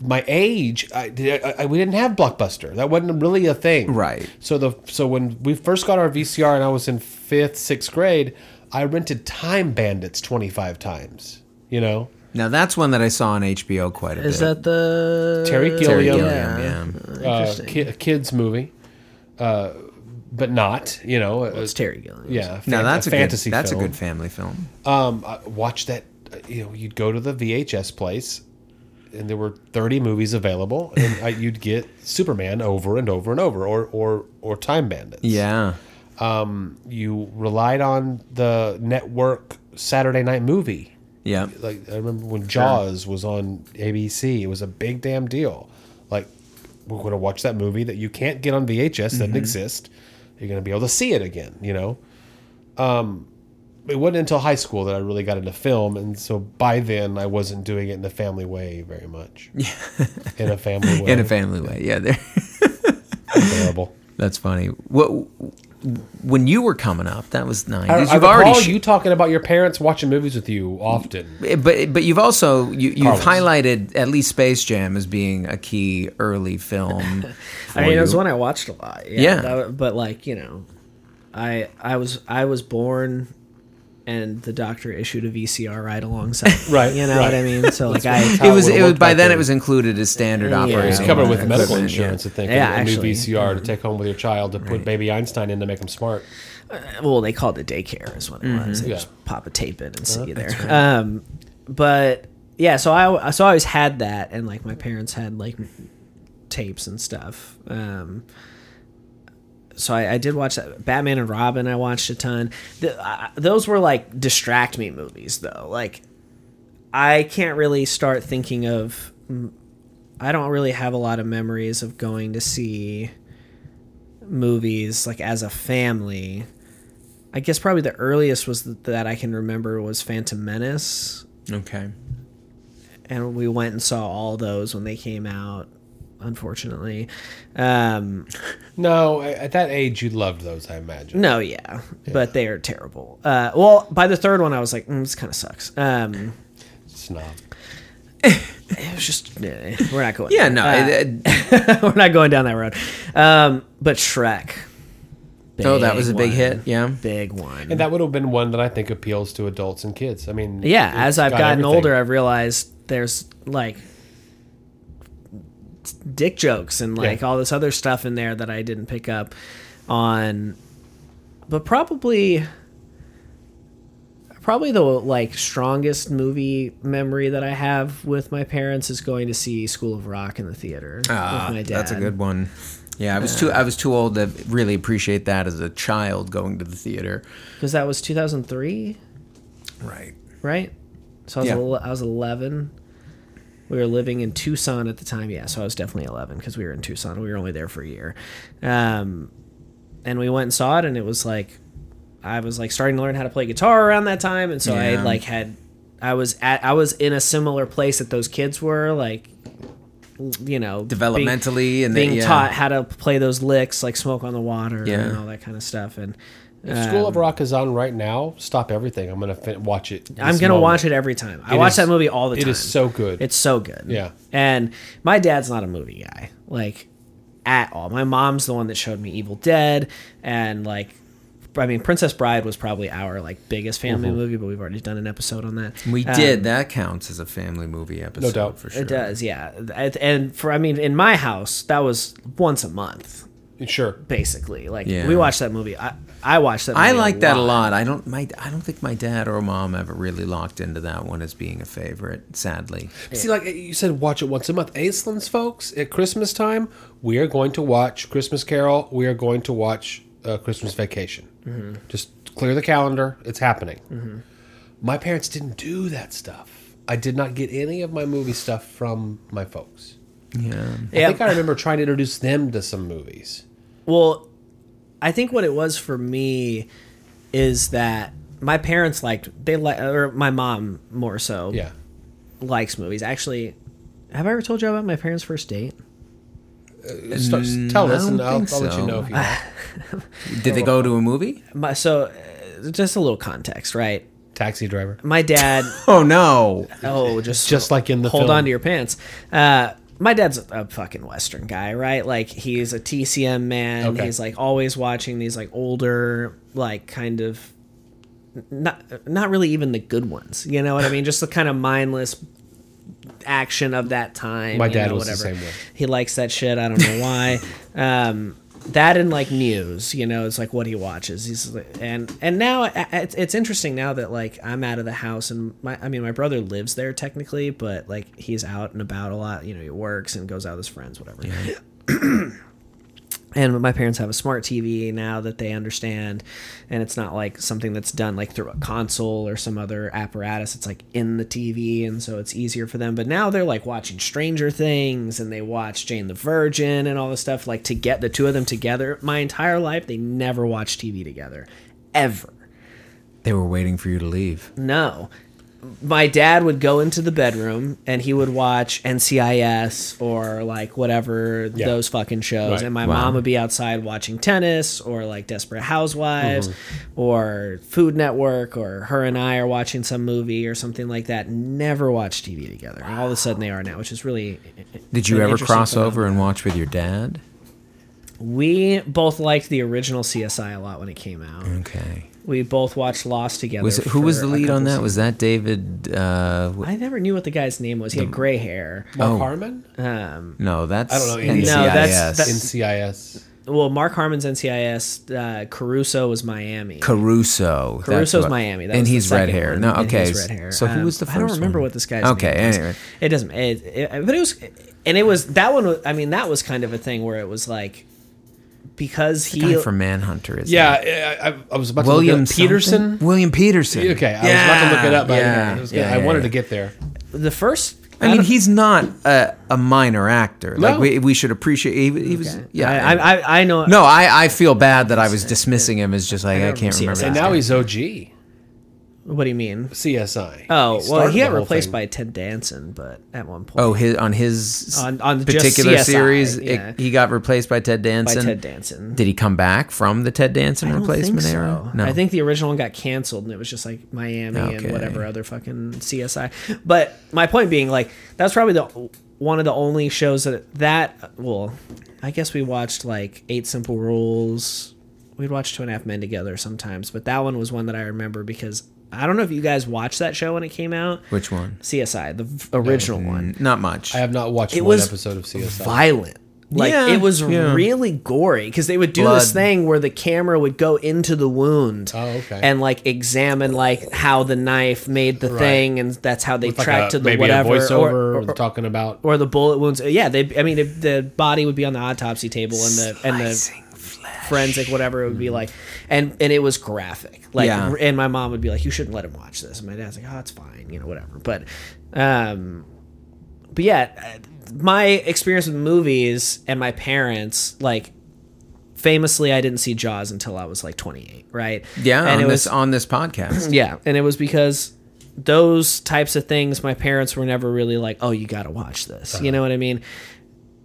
My age, I, I, I- we didn't have Blockbuster. That wasn't really a thing. Right. So the so when we first got our VCR and I was in fifth, sixth grade, I rented Time Bandits twenty five times. You know, Now that's one that I saw on HBO quite a Is bit. Is that the Terry Terry Gilliam. Gilliam, yeah. uh, Interesting. ki- a kids movie, uh, but not. You know, uh, it's Terry Gilliam. yeah. No, fan- that's a, fantasy. good, That's film. a good family film. Um, I watched that. uh, You know, you'd go to the VHS place, and there were thirty movies available, and I, you'd get Superman over and over and over, or or or Time Bandits. Yeah. you relied on the network Saturday night movie. Yeah. Like I remember when Jaws was on ABC, it was a big damn deal. Like we're going to watch that movie that you can't get on VHS Mm-hmm. doesn't exist. You're going to be able to see it again. You know. Um, it wasn't until high school that I really got into film, and so by then I wasn't doing it in a family way very much. Yeah, in a family way. In a family way, yeah. There, Terrible. that's funny. What when you were coming up, that was nice. I, You've I already sh- you talking about your parents watching movies with you often. Eh, but but you've also you, you've Carlos. highlighted at least Space Jam as being a key early film. I mean, you. it was one I watched a lot. Yeah, Yeah. that- but like you know, I I was I was born, and the doctor issued a VCR right alongside. Right, You know right. what I mean? So like I. it it was it was by then then. it was included as standard Yeah. operating. It's It's covered with equipment, medical yeah. insurance, I think. Yeah, a new actually. VCR to take home with your child to put baby Einstein in to make him smart. well, they called it daycare is what it was. They Yeah. just pop a tape in and see you there. Um, but yeah, so I so I always had that, and like my parents had like tapes and stuff. Um, so I, I did watch that. Batman and Robin. I watched a ton. The, I, those were like distract me movies, though. Like I can't really start thinking of. I don't really have a lot of memories of going to see movies like as a family. I guess probably the earliest was th- that I can remember was Phantom Menace, Okay. and we went and saw all those when they came out. Unfortunately, um, No, at that age, you loved those, I imagine. no, yeah, but they are terrible. Uh, well, by the third one, I was like, mm, this kind of sucks. Um, Snob. it was just we're not going. Yeah, no. Uh, it- we're not going down that road. Um, but Shrek. oh, that was a big one. hit. Yeah. Big one. And that would have been one that I think appeals to adults and kids. I mean, yeah, as I've got gotten everything. older, I've realized there's like dick jokes and like Yeah. all this other stuff in there that I didn't pick up on. But probably, probably the like strongest movie memory that I have with my parents is going to see School of Rock in the theater Ah, with my dad. that's a good one. Yeah, I was too I was too old to really appreciate that as a child going to the theater. because that was 2003, Right. right? So I was Yeah. ele- I was 11. We were living in Tucson at the time. Yeah, so I was definitely 11 because we were in Tucson. We were only there for a year. Um, and we went and saw it, and it was like I was like starting to learn how to play guitar around that time, and so I like had I was at I was in a similar place that those kids were like you know being- Developmentally and being yeah. taught how to play those licks like smoke on the water Yeah. and all that kind of stuff and If School um, of Rock is on right now, stop everything. I'm going to fin- watch it. I'm gonna moment. watch it every time. I It watch is- that movie all the It time. It is so good. It's so good. Yeah. And my dad's not a movie guy, like at all. My mom's the one that showed me Evil Dead, and like, I mean, Princess Bride was probably our like biggest family movie, but we've already done an episode on that. We Um, did. That counts as a family movie episode No doubt. for sure. It does, yeah. And for I mean, in my house, that was once a month, Sure. basically. Like Yeah. we watched that movie. I I watched that. Movie I like that a lot. I don't my I don't think my dad or mom ever really locked into that one as being a favorite, sadly. See, like you said, watch it once a month. Aislins, folks, at Christmas time, we are going to watch Christmas Carol. We are going to watch uh, Christmas Vacation. Mm-hmm. Just clear the calendar. It's happening. My parents didn't do that stuff. I did not get any of my movie stuff from my folks. Yeah. I think I remember trying to introduce them to some movies. Well, I think what it was for me is that my parents liked they like or my mom more so Yeah. likes movies. Actually, have I ever told you about my parents' first date? Start, tell I us, and don't I'll, think I'll let you know if you have. Did they go to a movie? My, so, uh, just a little context, right? Taxi driver. My dad. Oh no. oh, just Just like in the hold film. on to your pants. Uh, my dad's a fucking Western guy, right? Like he's a TCM man. Okay. He's like always watching these like older, like kind of not not really even the good ones. You know what I mean? Just the kind of mindless action of that time. My dad know, was the whatever. same way. He likes that shit. I don't know why. um, that and like news, you know, it's like what he watches. He's like- and and now it's, it's interesting now that like I'm out of the house and my I mean my brother lives there technically, but like he's out and about a lot. You know, he works and goes out with his friends, whatever. and my parents have a smart TV now that they understand, and it's not like something that's done like through a console or some other apparatus. It's like in the TV, and so it's easier for them. But now they're like watching Stranger Things, and they watch Jane the Virgin and all this stuff. Like to get the two of them together. My entire life, they never watched TV together, ever. They were waiting for you to leave. No. My dad would go into the bedroom and he would watch NCIS or like whatever Yeah. those fucking shows. Right. And my Wow. mom would be outside watching tennis or like Desperate Housewives Mm-hmm. or Food Network or her and I are watching some movie or something like that. Never watch TV together. And all of a sudden they are now, which is really. Did you ever cross phenomenon. over and watch with your dad? We both liked the original CSI a lot when it came out. Okay. We both watched Lost together. Was it, who was the lead on couple that? Was that David? Uh, w- I never knew what the guy's name was. He had gray hair. Mark Oh. Harmon? Um, no, that's I don't know. NCIS. No, that's- that's- NCIS. well, Mark Harmon's NCIS. Uh, Caruso was Miami. Caruso. that's Caruso's what- Miami. That and he's red hair. one, No, okay. he's red hair. So who Um, was the first I don't remember one? what this guy's Okay, name was. anyway. It doesn't. It, it, but it was, and it was that one. Was, I mean, that was kind of a thing where it was like because he Guy from Manhunter is Yeah, I, I, I was about to William look it up. Petersen. something? William Petersen. Okay, I was about to look it up. But Yeah, I, was yeah, gonna, I wanted yeah. to get there. the first. I mean, he's not a, a minor actor. Like No. we, we should appreciate. He, he was. Yeah. I, I, I know. no, I, I feel bad that I was dismissing him as just like I know can't remember. And now he's OG. What do you mean? CSI. Oh, well, he got replaced thing. by Ted Danson, but at one point. Oh, his on his On- on particular series, it- he got replaced by Ted Danson. by. Ted Danson. Did he come back from the Ted Danson replacement think era? No, I think the original one got canceled, and it was just like Miami Okay. and whatever other fucking CSI. But my point being, like, that's probably the one of the only shows that that. Well, I guess we watched like Eight Simple Rules. We'd watch Two and a Half Men together sometimes, but that one was one that I remember because I don't know if you guys watched that show when it came out. which one? CSI, the v- original mm, one. Not much. I have not watched It one was episode of CSI. violent. Like Yeah, it was yeah. really gory because they would do Blood. this thing where the camera would go into the wound Oh, okay. and like examine like how the knife made the Right. thing, and that's how they With like tracked a- to the maybe whatever a voiceover or, or, talking about. or the bullet wounds. Yeah, they. I mean, the, the body would be on the autopsy table, and the and the Slicing flesh. Forensic whatever it would be like, and and it was graphic. Like, Yeah. and my mom would be like, "You shouldn't let him watch this." And my dad's like, "Oh, it's fine, you know, whatever." But, um, but yeah, uh, my experience with movies and my parents, like, famously, I didn't see Jaws until I was like 28, right? Yeah, and it this was on this podcast. yeah, and it was because those types of things, my parents were never really like, "Oh, you got to watch this." You know what I mean?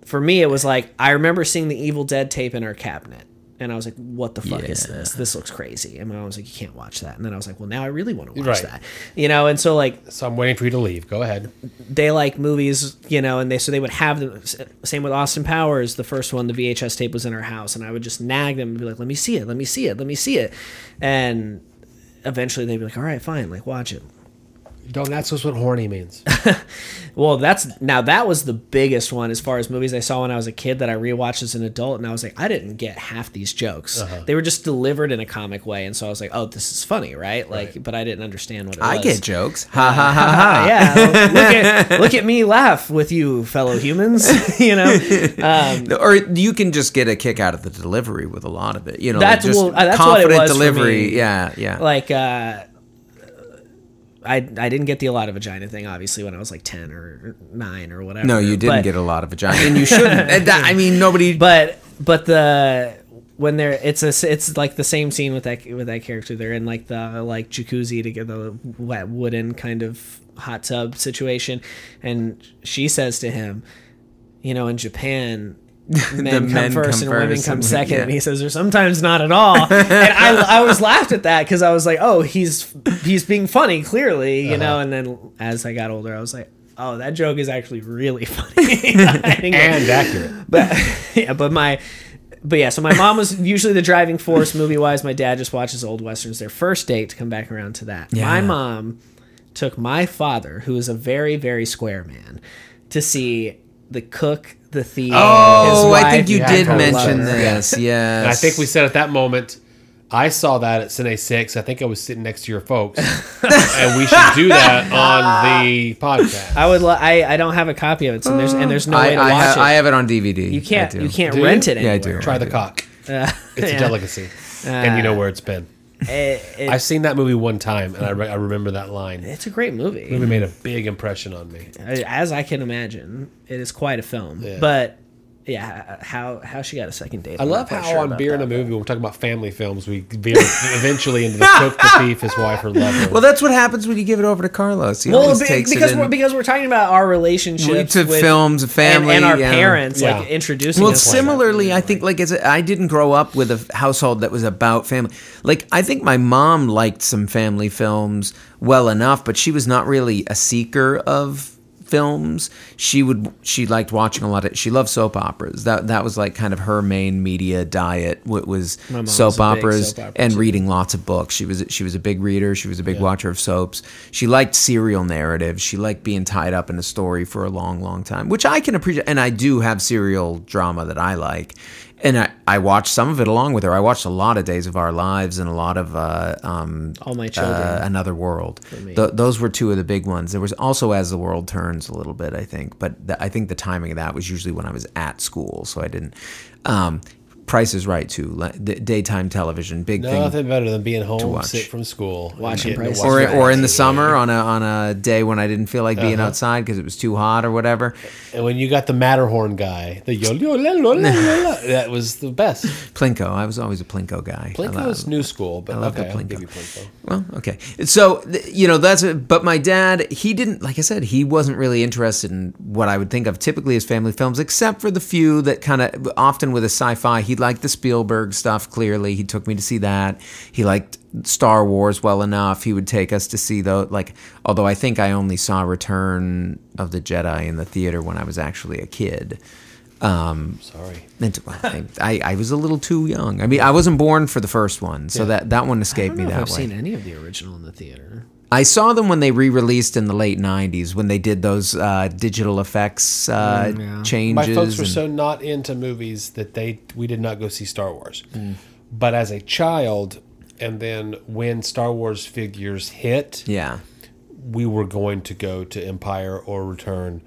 For me, it was like I remember seeing the Evil Dead tape in our cabinet, and I was like, "What the fuck is this? This looks crazy." And my mom was like, "You can't watch that." And then I was like, "Well, now I really want to watch Right. that," you know. And so like So I'm waiting for you to leave. Go ahead. they like movies, you know, and they so they would have them. Same with Austin Powers, the first one, the VHS tape was in our house, and I would just nag them and be like, "Let me see it, let me see it, let me see it," and eventually they'd be like, "All right, fine, like watch it." Don't That's us what horny means. Well, that's now that was the biggest one as far as movies I saw when I was a kid that I rewatched as an adult, and I was like, I didn't get half these jokes. Uh-huh. They were just delivered in a comic way, and so I was like, oh, this is funny, right? Like, but I didn't understand what it was. I was. get jokes. Ha ha ha ha. yeah, look at look at me laugh with you, fellow humans. you know, um, Or you can just get a kick out of the delivery with a lot of it. You know, That's- like just well, uh, that's what it confident was for delivery. me. Yeah, yeah. like uh, I I didn't get the a lot of vagina thing obviously when I was like ten or nine or whatever. no, you didn't but, get a lot of vagina, and you shouldn't. That- I mean, nobody. but but the when they're it's a it's like the same scene with that with that character they're in like the like jacuzzi to get the wet wooden kind of hot tub situation and she says to him you know in japan men come men first come and women first come and- second yeah. and he says or sometimes not at all and I, I was laughed at that because i was like oh he's he's being funny clearly you uh-huh. know and then as i got older i was like oh that joke is actually really funny I didn't get- and accurate. but yeah, but my but yeah, so my mom was usually the driving force movie wise. My dad just watches old westerns. Their first date to come back around to that. Yeah. My mom took my father, who is a very very square man, to see the cook, the thief. oh, his I think wife, you did mention lover. this. Yes, And I think we said at that moment, I saw that at Cine 6. I think I was sitting next to your folks. and we should do that on the podcast. I would. Lo- I I don't have a copy of it, so there's and there's no I, way to I, watch have, it. I have it on DVD. you can't. I do. You can't Do you? rent it Yeah, I anywhere. do. Try the cock. Uh, It's yeah. a delicacy. and you know where it's been. It- it- I've seen that movie one time, and I, re- I remember that line. it's a great movie. The movie made a big impression on me. as I can imagine, it is quite a film. Yeah. But yeah, how how she got a second date. I I'm love not how sure on Beer that, and a Movie, when we're talking about family films, we veer eventually into the cook, the thief, his wife, her lover. Well, that's what happens when you give it over to Carlos. He Well, be- takes because it we're, because we're talking about our relationships To with- films, family, and, and our yeah. parents, like introducing. well, us to that. similarly, I think like as a, I didn't grow up with a household that was about family. Like I think my mom liked some family films well enough, but she was not really a seeker of films. She would she liked watching a lot of she loved soap operas. That that was like kind of her main media diet. What was My mom's a soap operas soap and reading lots of books. She was she was a big reader. She was a big watcher of soaps. She liked serial narratives. She liked being tied up in a story for a long, long time, which I can appreciate. And I do have serial drama that I like. And I, I watched some of it along with her. I watched a lot of Days of Our Lives and a lot of uh, um, All My Children. uh, Another World. Th- those were two of the big ones. There was also As the World Turns a little bit, I think. But I think the timing of that was usually when I was at school, so I didn't. Um, Price is Right too. Like, d- daytime television, big thing Nothing better than being home watch. sick from school, Watching Price watch or Right. or in the summer on a on a day when I didn't feel like being Uh-huh. outside because it was too hot or whatever. And when you got the Matterhorn guy, the yo yo la la la la, la, that was the best. Plinko, I was always a Plinko guy. I Plinko love- is new school, but I love okay, the I'll Plinko. give you Plinko. Well, okay. So, you know, that's it. But my dad, he didn't, like I said, he wasn't really interested in what I would think of typically as family films, except for the few that kind of, often with a sci fi, he liked the Spielberg stuff, clearly. He took me to see that. He liked Star Wars well enough. He would take us to see those, like, although I think I only saw Return of the Jedi in the theater when I was actually a kid. Um, Sorry. and, I, I, I was a little too young. I mean, I wasn't born for the first one, so that, that one escaped me that I've way. seen any of the original in the theater. I saw them when they re-released in the late '90s when they did those uh, digital effects uh, Mm, yeah. changes. My folks were and- so not into movies that they we did not go see Star Wars. But as a child, and then when Star Wars figures hit, yeah, we were going to go to Empire or Return,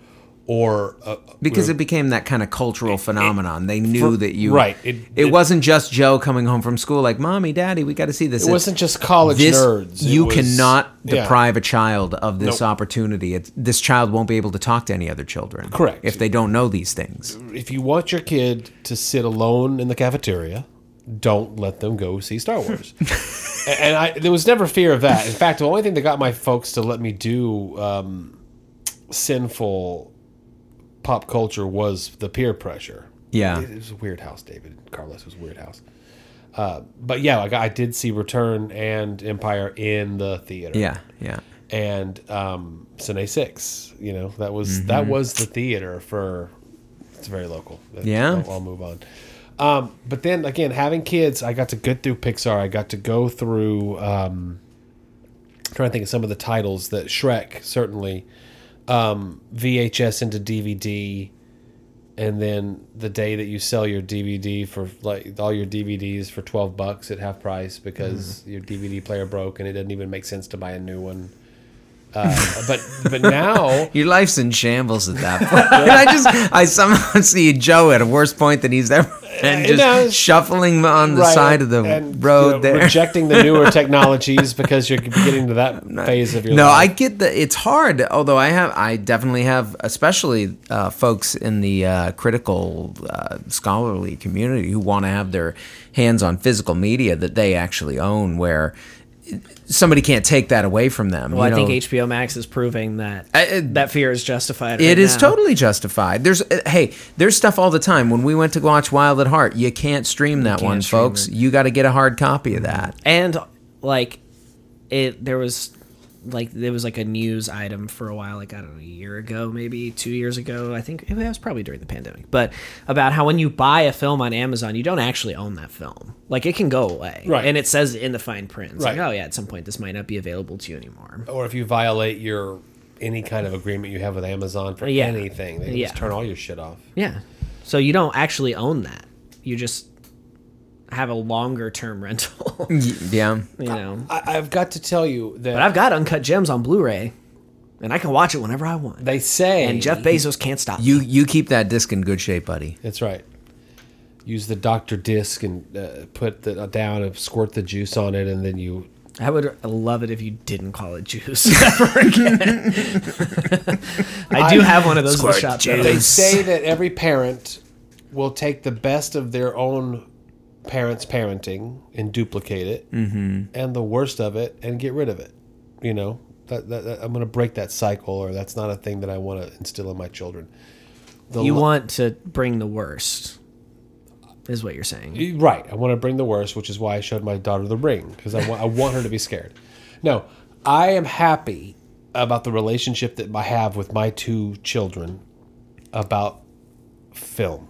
or uh, because it became that kind of cultural phenomenon. They knew for- that you right, It, it- it- wasn't just Joe coming home from school like, "Mommy, Daddy, we got to see this." It wasn't just college this, nerds. You was- cannot yeah. deprive a child of this Nope. opportunity. It, this child won't be able to talk to any other children. Correct. If they don't know these things. If you want your kid to sit alone in the cafeteria, don't let them go see Star Wars. and I, there was never fear of that. In fact, the only thing that got my folks to let me do um, sinful pop culture was the peer pressure. Yeah. It was a weird house, David. Carlos was a weird house. Uh, but yeah, like I did see Return and Empire in the theater. Yeah, yeah. and um, Cine Six. You know that was Mm-hmm. that was the theater for. It's very local. Yeah. I'll, I'll move on. Um, but then again, having kids, I got to go through Pixar. I got to go through. Um, trying to think of some of the titles that Shrek certainly um, VHS into DVD, and then the day that you sell your DVD for like all your DVDs for twelve bucks at half price because Mm-hmm. your DVD player broke and it doesn't even make sense to buy a new one. Uh, but but now Your life's in shambles at that point. and I just, I somehow see Joe at a worse point than he's ever been, I just shuffling on the Right, side of the and, road you know, there. rejecting the newer technologies because you're getting to that phase of your life. no, I get that it's hard. Although I have, I definitely have, especially uh, folks in the uh, critical uh, scholarly community who want to have their hands on physical media that they actually own, where somebody can't take that away from them. Well, I think? HBO Max is proving that I- that fear is justified. It right is now. totally justified. There's uh, hey, there's stuff all the time. When we went to watch Wild at Heart, you can't stream that can't one, stream folks. it. You got to get a hard copy of that. and like it. There was like it was like a news item for a while, like I don't know, a year ago, maybe two years ago. I think it was probably during the pandemic, but about how when you buy a film on Amazon, you don't actually own that film. Like it can go away, Right. And it says in the fine print, it's like, oh yeah, at some point this might not be available to you anymore. or if you violate your any kind of agreement you have with Amazon for Yeah. anything, they Yeah. just turn all your shit off. Yeah. So you don't actually own that. You just have a longer term rental. Yeah. you know. I, I've got to tell you that But I've got Uncut Gems on Blu-ray, and I can watch it whenever I want. they say and Jeff Bezos can't stop. You you keep that disc in good shape, buddy. That's right. Use the doctor disc and uh, put the uh, down and squirt the juice on it, and then you. I would love it if you didn't call it juice ever again. I do have one of those in the shop. juice. They say that every parent will take the best of their own parents' parenting and duplicate it, mm-hmm. and the worst of it and get rid of it. You know, that, that, that I'm going to break that cycle, or that's not a thing that I want to instill in my children. The You lo- want to bring the worst, is what you're saying. Right. I want to bring the worst, which is why I showed my daughter the ring because I want I want her to be scared. No, I am happy about the relationship that I have with my two children about film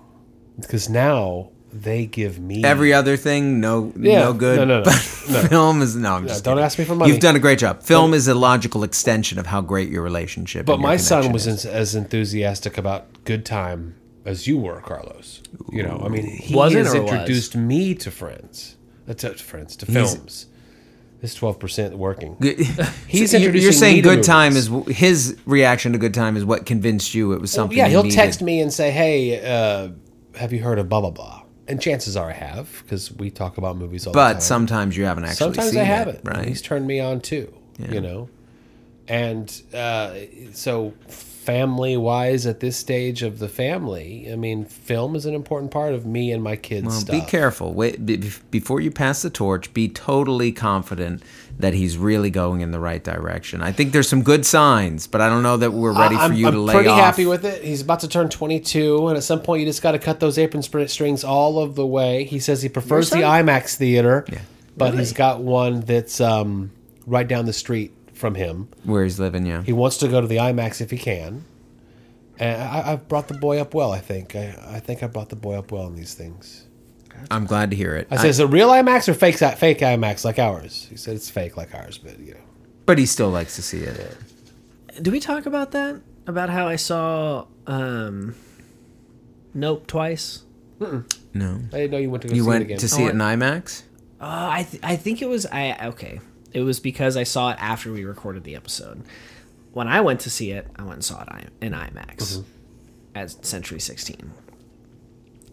because now they give me Every other thing, no, Yeah, no good. no, no, no, no. film is no. I'm just don't kidding. ask me for money. You've done a great job. Film is a logical extension of how great your relationship. But your my son was is. as, as enthusiastic about good time as you were, Carlos. You know, I mean, he Wasn't has or was? introduced me to friends, uh, to friends, to films. This twelve percent working. He's So you're- saying good time is his reaction to good time is what convinced you it was something. yeah, he'll needed. text me and say, "Hey, uh, have you heard of blah blah blah?" And chances are I have because we talk about movies all the time. But sometimes you haven't actually. sometimes seen I have it, it. right? He's turned me on too. You know, and uh, so family wise, at this stage of the family, I mean, film is an important part of me and my kids' Well, stuff. be careful. Wait, be, be- before you pass the torch, be totally confident that he's really going in the right direction. I think there's some good signs, but I don't know that we're ready for I'm, you I'm to lay pretty happy with it. He's about to turn 22, and at some point, you just got to cut those apron spr- strings all of the way. He says he prefers the? IMAX theater, Yeah. but he's got one that's um, right down the street from him. where he's living. Yeah, He wants to go to the IMAX if he can. And I, I've brought the boy up well. I think. I, I think I brought the boy up well in these things. I'm glad to hear it. I said, "Is it real IMAX or fake fake IMAX like ours?" He said, "It's fake like ours, but you know." but he still likes to see it. Do we talk about that? About how I saw um, Nope twice? No, I didn't know you went to go you see went it again. to see it in IMAX. Uh, I th- I think it was I okay. It was because I saw it after we recorded the episode. When I went to see it, I went and saw it in IMAX at Century 16.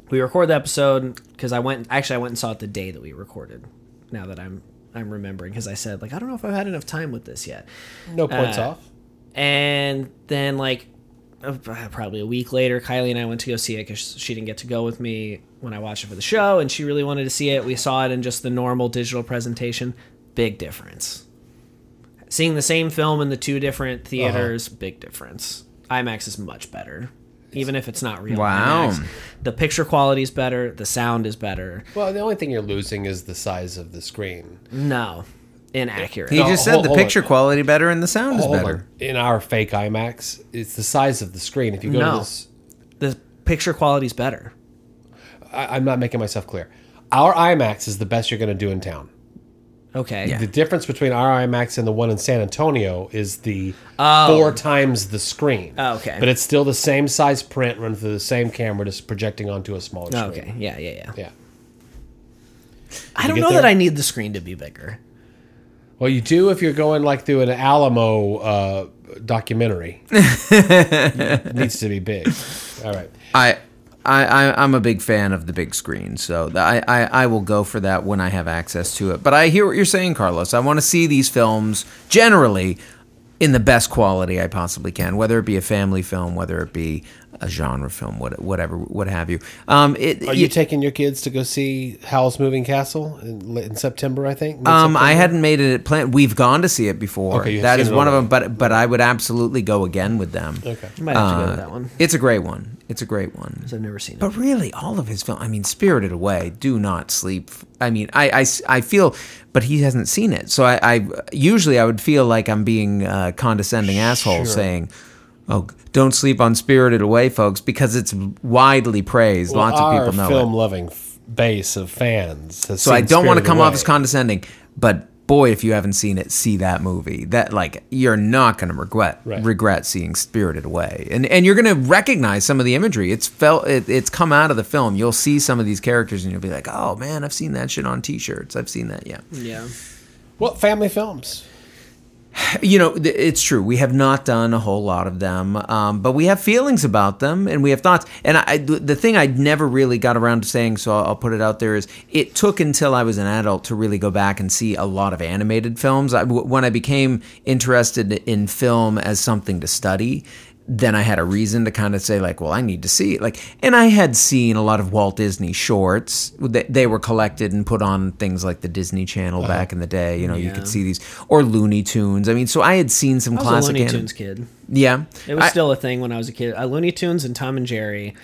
We recorded the episode because I went. Actually, I went and saw it the day that we recorded. Now that I'm I'm remembering because I said like I don't know if I've had enough time with this yet. no points uh, off. And then, like, uh, probably a week later, Kylie and I went to go see it because she didn't get to go with me when I watched it for the show, and she really wanted to see it. We saw it in just the normal digital presentation. Big difference. Seeing the same film in the two different uh-huh. theaters, big difference. IMAX is much better. Even if it's not real Wow. IMAX. The picture quality is better, the sound is better. Well, the only thing you're losing is the size of the screen. No, inaccurate. He No, just said hold- the hold on. picture quality better and the sound is better. on. In our fake IMAX, it's the size of the screen. If you go No. to this, the picture quality is better. I, I'm not making myself clear. Our IMAX is the best you're going to do in town. Okay. The difference between our IMAX and the one in San Antonio is the Oh. four times the screen. Oh, okay. But it's still the same size print run through the same camera, just projecting onto a smaller screen. Okay. Yeah, yeah, yeah. Yeah. I don't know there? that I need the screen to be bigger. Well, you do if you're going like through an Alamo uh, documentary. it needs to be big. All right. I, I, I, I'm a big fan of the big screen, so I, I, I will go for that when I have access to it. But I hear what you're saying, Carlos. I want to see these films generally in the best quality I possibly can, whether it be a family film, whether it be a genre film, what, whatever, what have you. Um, it, Are you taking your kids to go see Howl's Moving Castle in, in September? I think. Um, I hadn't made it a plan. We've gone to see it before. Okay, you've that seen is it one of them. But but I would absolutely go again with them. Okay. I might have to go Uh, to that one It's a great one. It's a great one. I've never seen it. But really, all of his film. I mean, Spirited Away. Do not sleep. I mean, I, I, I feel, but he hasn't seen it. So I, I usually I would feel like I'm being uh, condescending asshole saying, "Oh, don't sleep on Spirited Away, folks," because it's widely praised. Well, Lots of people know it. film-loving f- base of fans. Has So I don't want to Spirited come off as condescending, but boy, if you haven't seen it, see that movie. That like you're not going to regret Right. regret seeing Spirited Away, and and you're going to recognize some of the imagery. It's felt it, it's come out of the film. You'll see some of these characters, and you'll be like, oh man, I've seen that shit on T-shirts. I've seen that. Yeah, yeah. Well, family films. You know, it's true. We have not done a whole lot of them, um, but we have feelings about them and we have thoughts. And I, the thing I never really got around to saying, so I'll, put it out there, is it took until I was an adult to really go back and see a lot of animated films. I, when I became interested in film as something to study, then I had a reason to kind of say like, well, I need to see it. Like, and I had seen a lot of Walt Disney shorts. They, they were collected and put on things like the Disney Channel Uh-huh. back in the day. You know, you could see these or Looney Tunes. I mean, so I had seen some I was classic a Looney anim- Tunes kid. Yeah, It was I- still a thing when I was a kid. Uh, Looney Tunes and Tom and Jerry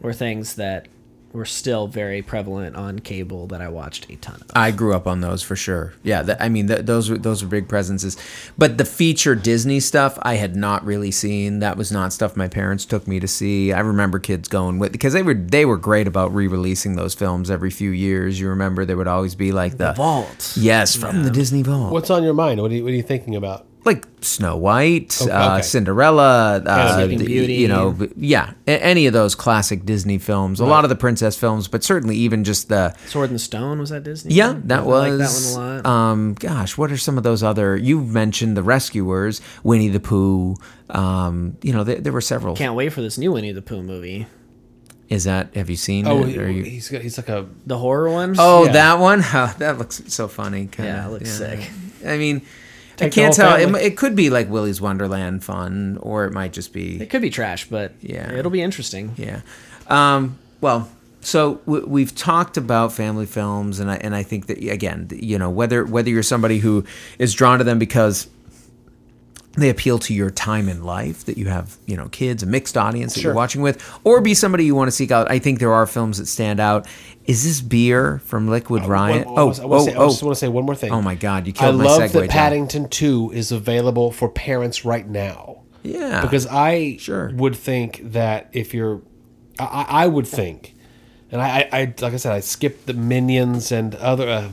were things that were still very prevalent on cable that I watched a ton of. I grew up on those for sure. Yeah, th- I mean th- those were those were big presences. But the feature Disney stuff I had not really seen. That was not stuff my parents took me to see. I remember kids going with because they were they were great about re-releasing those films every few years. You remember there would always be like the, Vault. Yes, from the Disney Vault. What's on your mind? What are you, what are you thinking about? Like Snow White, Okay, uh, okay. Cinderella, uh, the- Beauty. you know, yeah, any of those classic Disney films. A lot of the princess films, but certainly even just the Sword and Stone was that Disney? Yeah, that I was. like that one a lot. Um, gosh, what are some of those other? You've mentioned the Rescuers, Winnie the Pooh. Um, you know, there, there were several. Can't wait for this new Winnie the Pooh movie. Is that? Have you seen Oh, it? you? he's got, he's like a The horror one. Oh, Yeah. that one. Oh, that looks so funny. Kinda. Yeah, it looks sick. I mean, I can't tell. It, it could be like Willy's Wonderland fun, or it might just be. It could be trash, but Yeah. it'll be interesting. Yeah. Um, well, so w- we've talked about family films, and I and I think that again, you know, whether whether you're somebody who is drawn to them because they appeal to your time in life that you have you know kids a mixed audience that Sure. you're watching with or be somebody you want to seek out i think there are films that stand out is this beer from liquid riot One- oh I oh I oh just want to say one more thing. oh my god you I killed I love that. Paddington 2 is available for parents right now. yeah Because I Sure. would think that if you're, I, I I would think, and I, I, I like I said, I skipped the Minions and other, uh,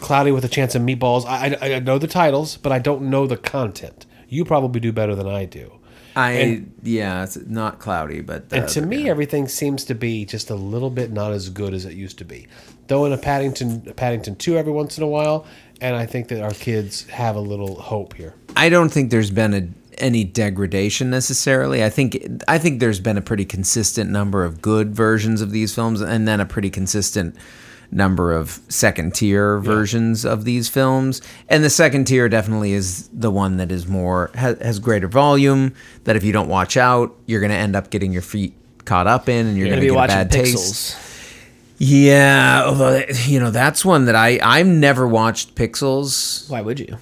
Cloudy with a Chance of Meatballs. I, I, I know the titles, but I don't know the content. You probably do better than I do. i and- yeah it's not cloudy but And to me, everything seems to be just a little bit not as good as it used to be. Though in a Paddington, a Paddington two every once in a while, and I think that our kids have a little hope here. I don't think there's been a, any degradation necessarily. I think I think there's been a pretty consistent number of good versions of these films, and then a pretty consistent number of second tier versions of these films. And the second tier definitely is the one that is more has, has greater volume. That if you don't watch out, you're going to end up getting your feet caught up in, and you're You're going gonna be get bad Pixels. taste. Yeah, although you know that's one that I I've never watched Pixels. Why would you?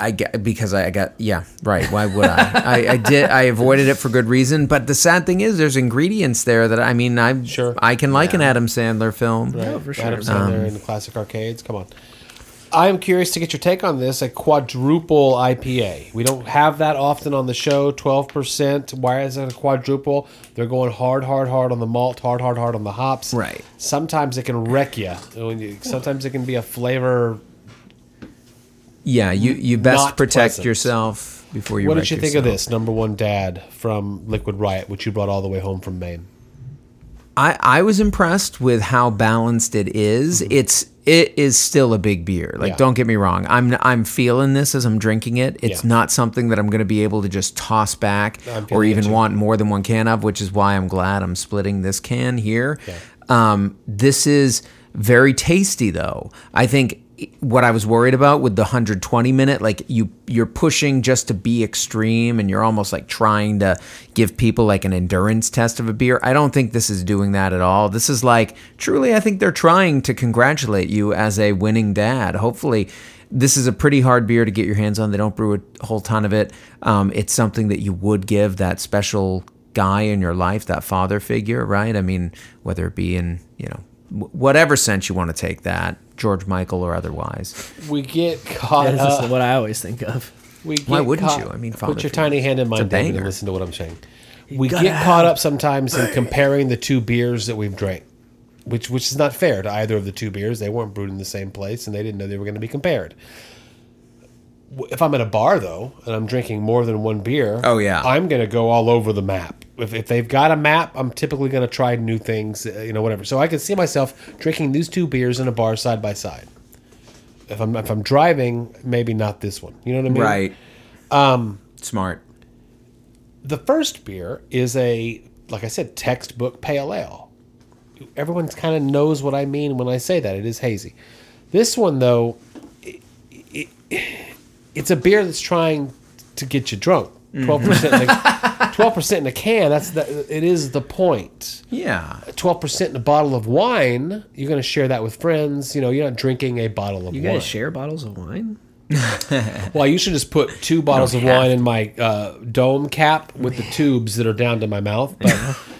I get because I got yeah right. Why would I? I, I did. I avoided it for good reason. But the sad thing is, there's ingredients there that I mean, I'm Sure. I can like an Adam Sandler film. Oh, for sure. Adam Sandler um, in the classic arcades. Come on. I am curious to get your take on this. A quadruple IPA. We don't have that often on the show. Twelve percent. Why is it a quadruple? They're going hard, hard, hard on the malt, hard, hard, hard on the hops. Right. Sometimes it can wreck you sometimes it can be a flavor. Yeah, you you best protect pleasant. yourself before you. what did you think of this number one dad from Liquid Riot, which you brought all the way home from Maine? I I was impressed with how balanced it is. It's it is still a big beer. Like Yeah. don't get me wrong. I'm I'm feeling this as I'm drinking it. It's Yeah. not something that I'm going to be able to just toss back or even want more than one can of, which is why I'm glad I'm splitting this can here. Um, this is very tasty though. I think what I was worried about with the 120 minute, like you you're pushing just to be extreme and you're almost like trying to give people like an endurance test of a beer. I don't think this is doing that at all. This is like truly I think they're trying to congratulate you as a winning dad. Hopefully this is a pretty hard beer to get your hands on. They don't brew a whole ton of it. Um, it's something that you would give that special guy in your life, that father figure, right? I mean, whether it be in, you know, whatever sense you want to take that, George Michael or otherwise. We get caught This up. is what I always think of. We get Why wouldn't caught- you? I mean, put your Figure. tiny hand in It's mine, David, and banger. listen to what I'm saying. We get have caught up sometimes in comparing the two beers that we've drank, which which is not fair to either of the two beers. They weren't brewed in the same place, and they didn't know they were going to be compared. If I'm at a bar though, and I'm drinking more than one beer, Oh, yeah. I'm going to go all over the map. If, if they've got a map, I'm typically going to try new things, uh, you know, whatever. So I can see myself drinking these two beers in a bar side by side. If I'm if I'm driving, maybe not this one. You know what I mean? Right. Um, Smart. The first beer is a, like I said, textbook pale ale. Everyone kind of knows what I mean when I say that. It is hazy. This one, though, it, it, it's a beer that's trying to get you drunk. Twelve percent, twelve percent in a can. That's the, it is the point. Yeah. Twelve percent in a bottle of wine. You're going to share that with friends. You know, you're not drinking a bottle of wine. You wine. guys share bottles of wine? Well, you should just put two bottles of wine in my uh, dome cap with the tubes that are down to my mouth. But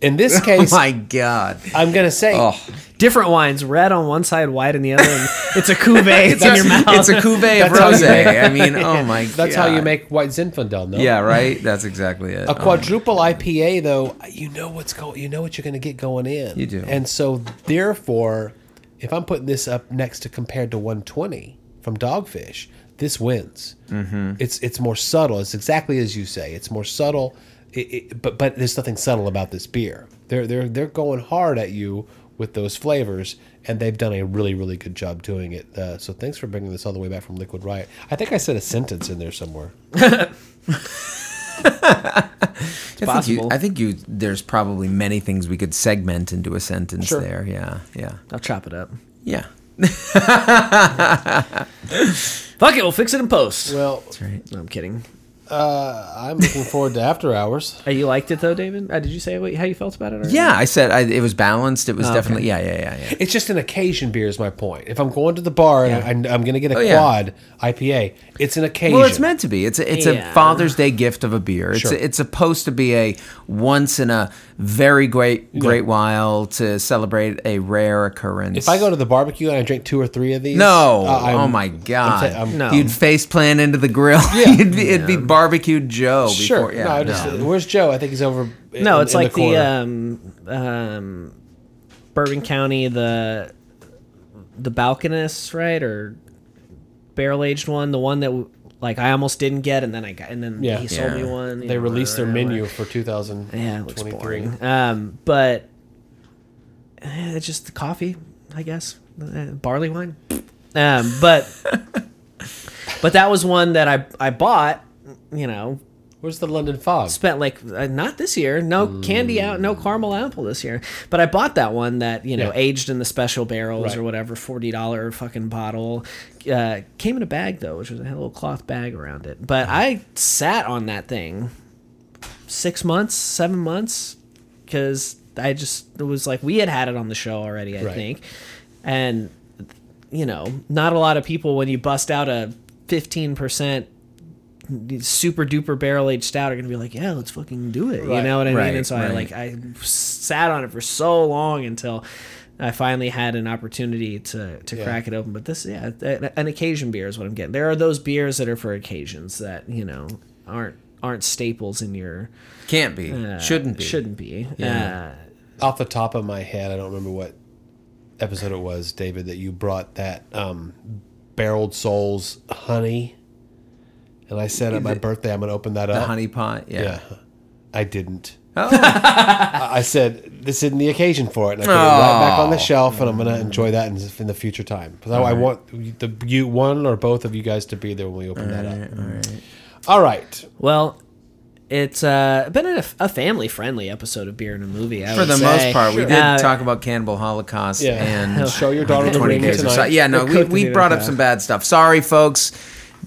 in this case, Oh case, my god. I'm going to say Oh. Different wines, red on one side, white on the other. And it's a cuvee. It's in your mouth. It's a cuvee of That's how you rosé. I mean, oh my god. that's how you make white Zinfandel. No, Yeah, right. That's exactly it. A Oh. quadruple IPA, though, you know what's going. You know what you're going to get going in. You do. And so, therefore, if I'm putting this up next to compared to 120 from Dogfish, this wins. Mm-hmm. It's it's more subtle. It's exactly as you say. It's more subtle. It, it, but but there's nothing subtle about this beer. They're they're they're going hard at you with those flavors, and they've done a really really good job doing it. Uh, so thanks for bringing this all the way back from Liquid Riot. I think I said a sentence in there somewhere. I think, you, possible. I think you. There's probably many things we could segment into a sentence Sure. there. Yeah, yeah, I'll chop it up. yeah. Fuck it, we'll fix it in post. Well, That's right. No, I'm kidding. Uh, I'm looking forward to after hours. Uh, you liked it though, David? Uh, did you say what, how you felt about it? Already? Yeah, I said I, it was balanced. It was Oh, definitely. Yeah, yeah, yeah, yeah. It's just an occasion beer is my point. If I'm going to the bar and I, I'm going to get a Oh, yeah. quad IPA, it's an occasion. Well, it's meant to be. It's a, it's Yeah. a Father's Day gift of a beer. It's Sure. a, it's supposed to be a once in a very great great while to celebrate a rare occurrence. If I go to the barbecue and I drink two or three of these, no, uh, oh my I'm god, ta- I'm- No. you'd face plant into the grill. Yeah. it'd, be, it'd be barbecued Joe. Sure. Yeah, no, I just, no. Where's Joe? I think he's over. in- No, it's in like the, corner. um, um, Bourbon County, the the Balkanist, right, or barrel aged one, the one that like I almost didn't get, and then I got, and then Yeah. he sold me one. they know, released their whatever. menu for 2023. Yeah, it looks boring. Um, but eh, it's just the coffee, I guess, Uh, barley wine. Um, but but that was one that I I bought. You know, Where's the London Fog? spent like uh, not this year no candy out no caramel apple this year but i bought that one that you know Yeah. aged in the special barrels Right. or whatever $40 fucking bottle uh, came in a bag though which was a little cloth bag around it but i sat on that thing six months seven months because i just it was like we had had it on the show already i Right. think and you know not a lot of people when you bust out a 15% super duper barrel aged stout are gonna be like, yeah, let's fucking do it. You know what I right, mean? And so I like I sat on it for so long until I finally had an opportunity to to Yeah. crack it open. But this, yeah, an occasion beer is what I'm getting. There are those beers that are for occasions that you know aren't aren't staples in your Can't be. uh, Shouldn't be. shouldn't be. Yeah. Uh, Off the top of my head, I don't remember what episode it was, David, that you brought that um, barreled souls honey. And I said at my birthday, I'm going to open that up. The honey pot. Yeah. Yeah. I didn't. Oh. I I said this isn't the occasion for it, and I put it right back on the shelf, and I'm gonna enjoy that in, in the future time. So I want the you one or both of you guys to be there when we open that up. All right. All right. well. It's uh, been a, a family friendly episode of Beer and a Movie. I For would the say. most part, we did Uh, talk about Cannibal Holocaust Yeah. and Show your daughter the 20 ring of tonight. Si- Yeah, no, we, we brought up a- some bad stuff. Sorry, folks.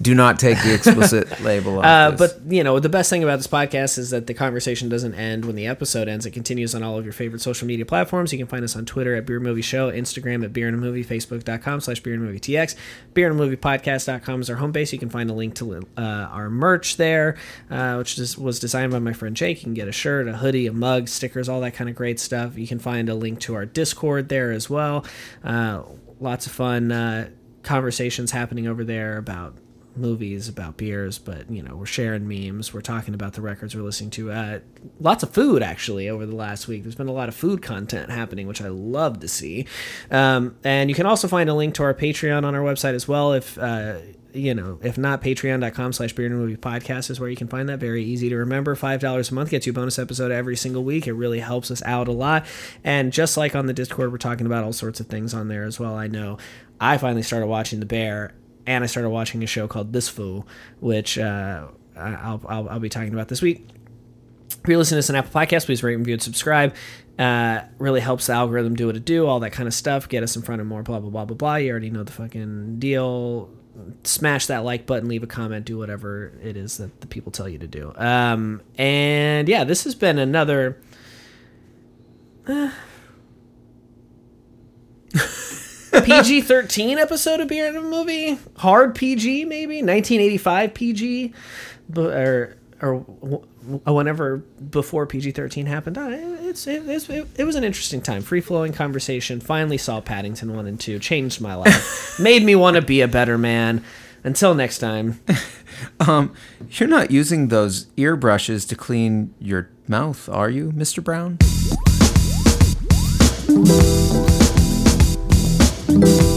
Do not take the explicit label. Off Uh, this. but you know the best thing about this podcast is that the conversation doesn't end when the episode ends. It continues on all of your favorite social media platforms. You can find us on Twitter at Beer Movie Show, Instagram at Beer and a Movie, Facebook.com slash Beer and Movie TX, Beer and a Movie Podcast.com is our home base. You can find a link to uh, our merch there, uh, which is, was designed by my friend Jake. You can get a shirt, a hoodie, a mug, stickers, all that kind of great stuff. You can find a link to our Discord there as well. Uh, lots of fun uh, conversations happening over there about movies about beers but you know we're sharing memes we're talking about the records we're listening to uh, lots of food actually over the last week. There's been a lot of food content happening which i love to see. Um, and you can also find a link to our patreon on our website as well if uh, you know if not patreon.com slash beer and movie podcast is where you can find that. Very easy to remember. Five dollars a month gets you a bonus episode every single week. It really helps us out a lot. And just like on the discord we're talking about all sorts of things on there as well. I know i finally started watching the bear and I started watching a show called This Fool, which uh, I'll, I'll, I'll be talking about this week. If you're listening to this on Apple Podcasts, please rate, review, and subscribe. Uh, really helps the algorithm do what it do, all that kind of stuff. Get us in front of more blah blah blah blah blah. You already know the fucking deal. smash that like button, leave a comment, do whatever it is that the people tell you to do. Um, and yeah, this has been another. PG 13 episode of Beer and a Movie? Hard PG, maybe? 1985 PG? Bu- Or, or whenever before PG 13 happened. Uh, It's, it, it's, it, it was an interesting time. Free flowing conversation. Finally saw Paddington 1 and 2. Changed my life. Made me want to be a better man. Until next time. Um, you're not using those ear brushes to clean your mouth, are you, Mr. Brown? Thank you.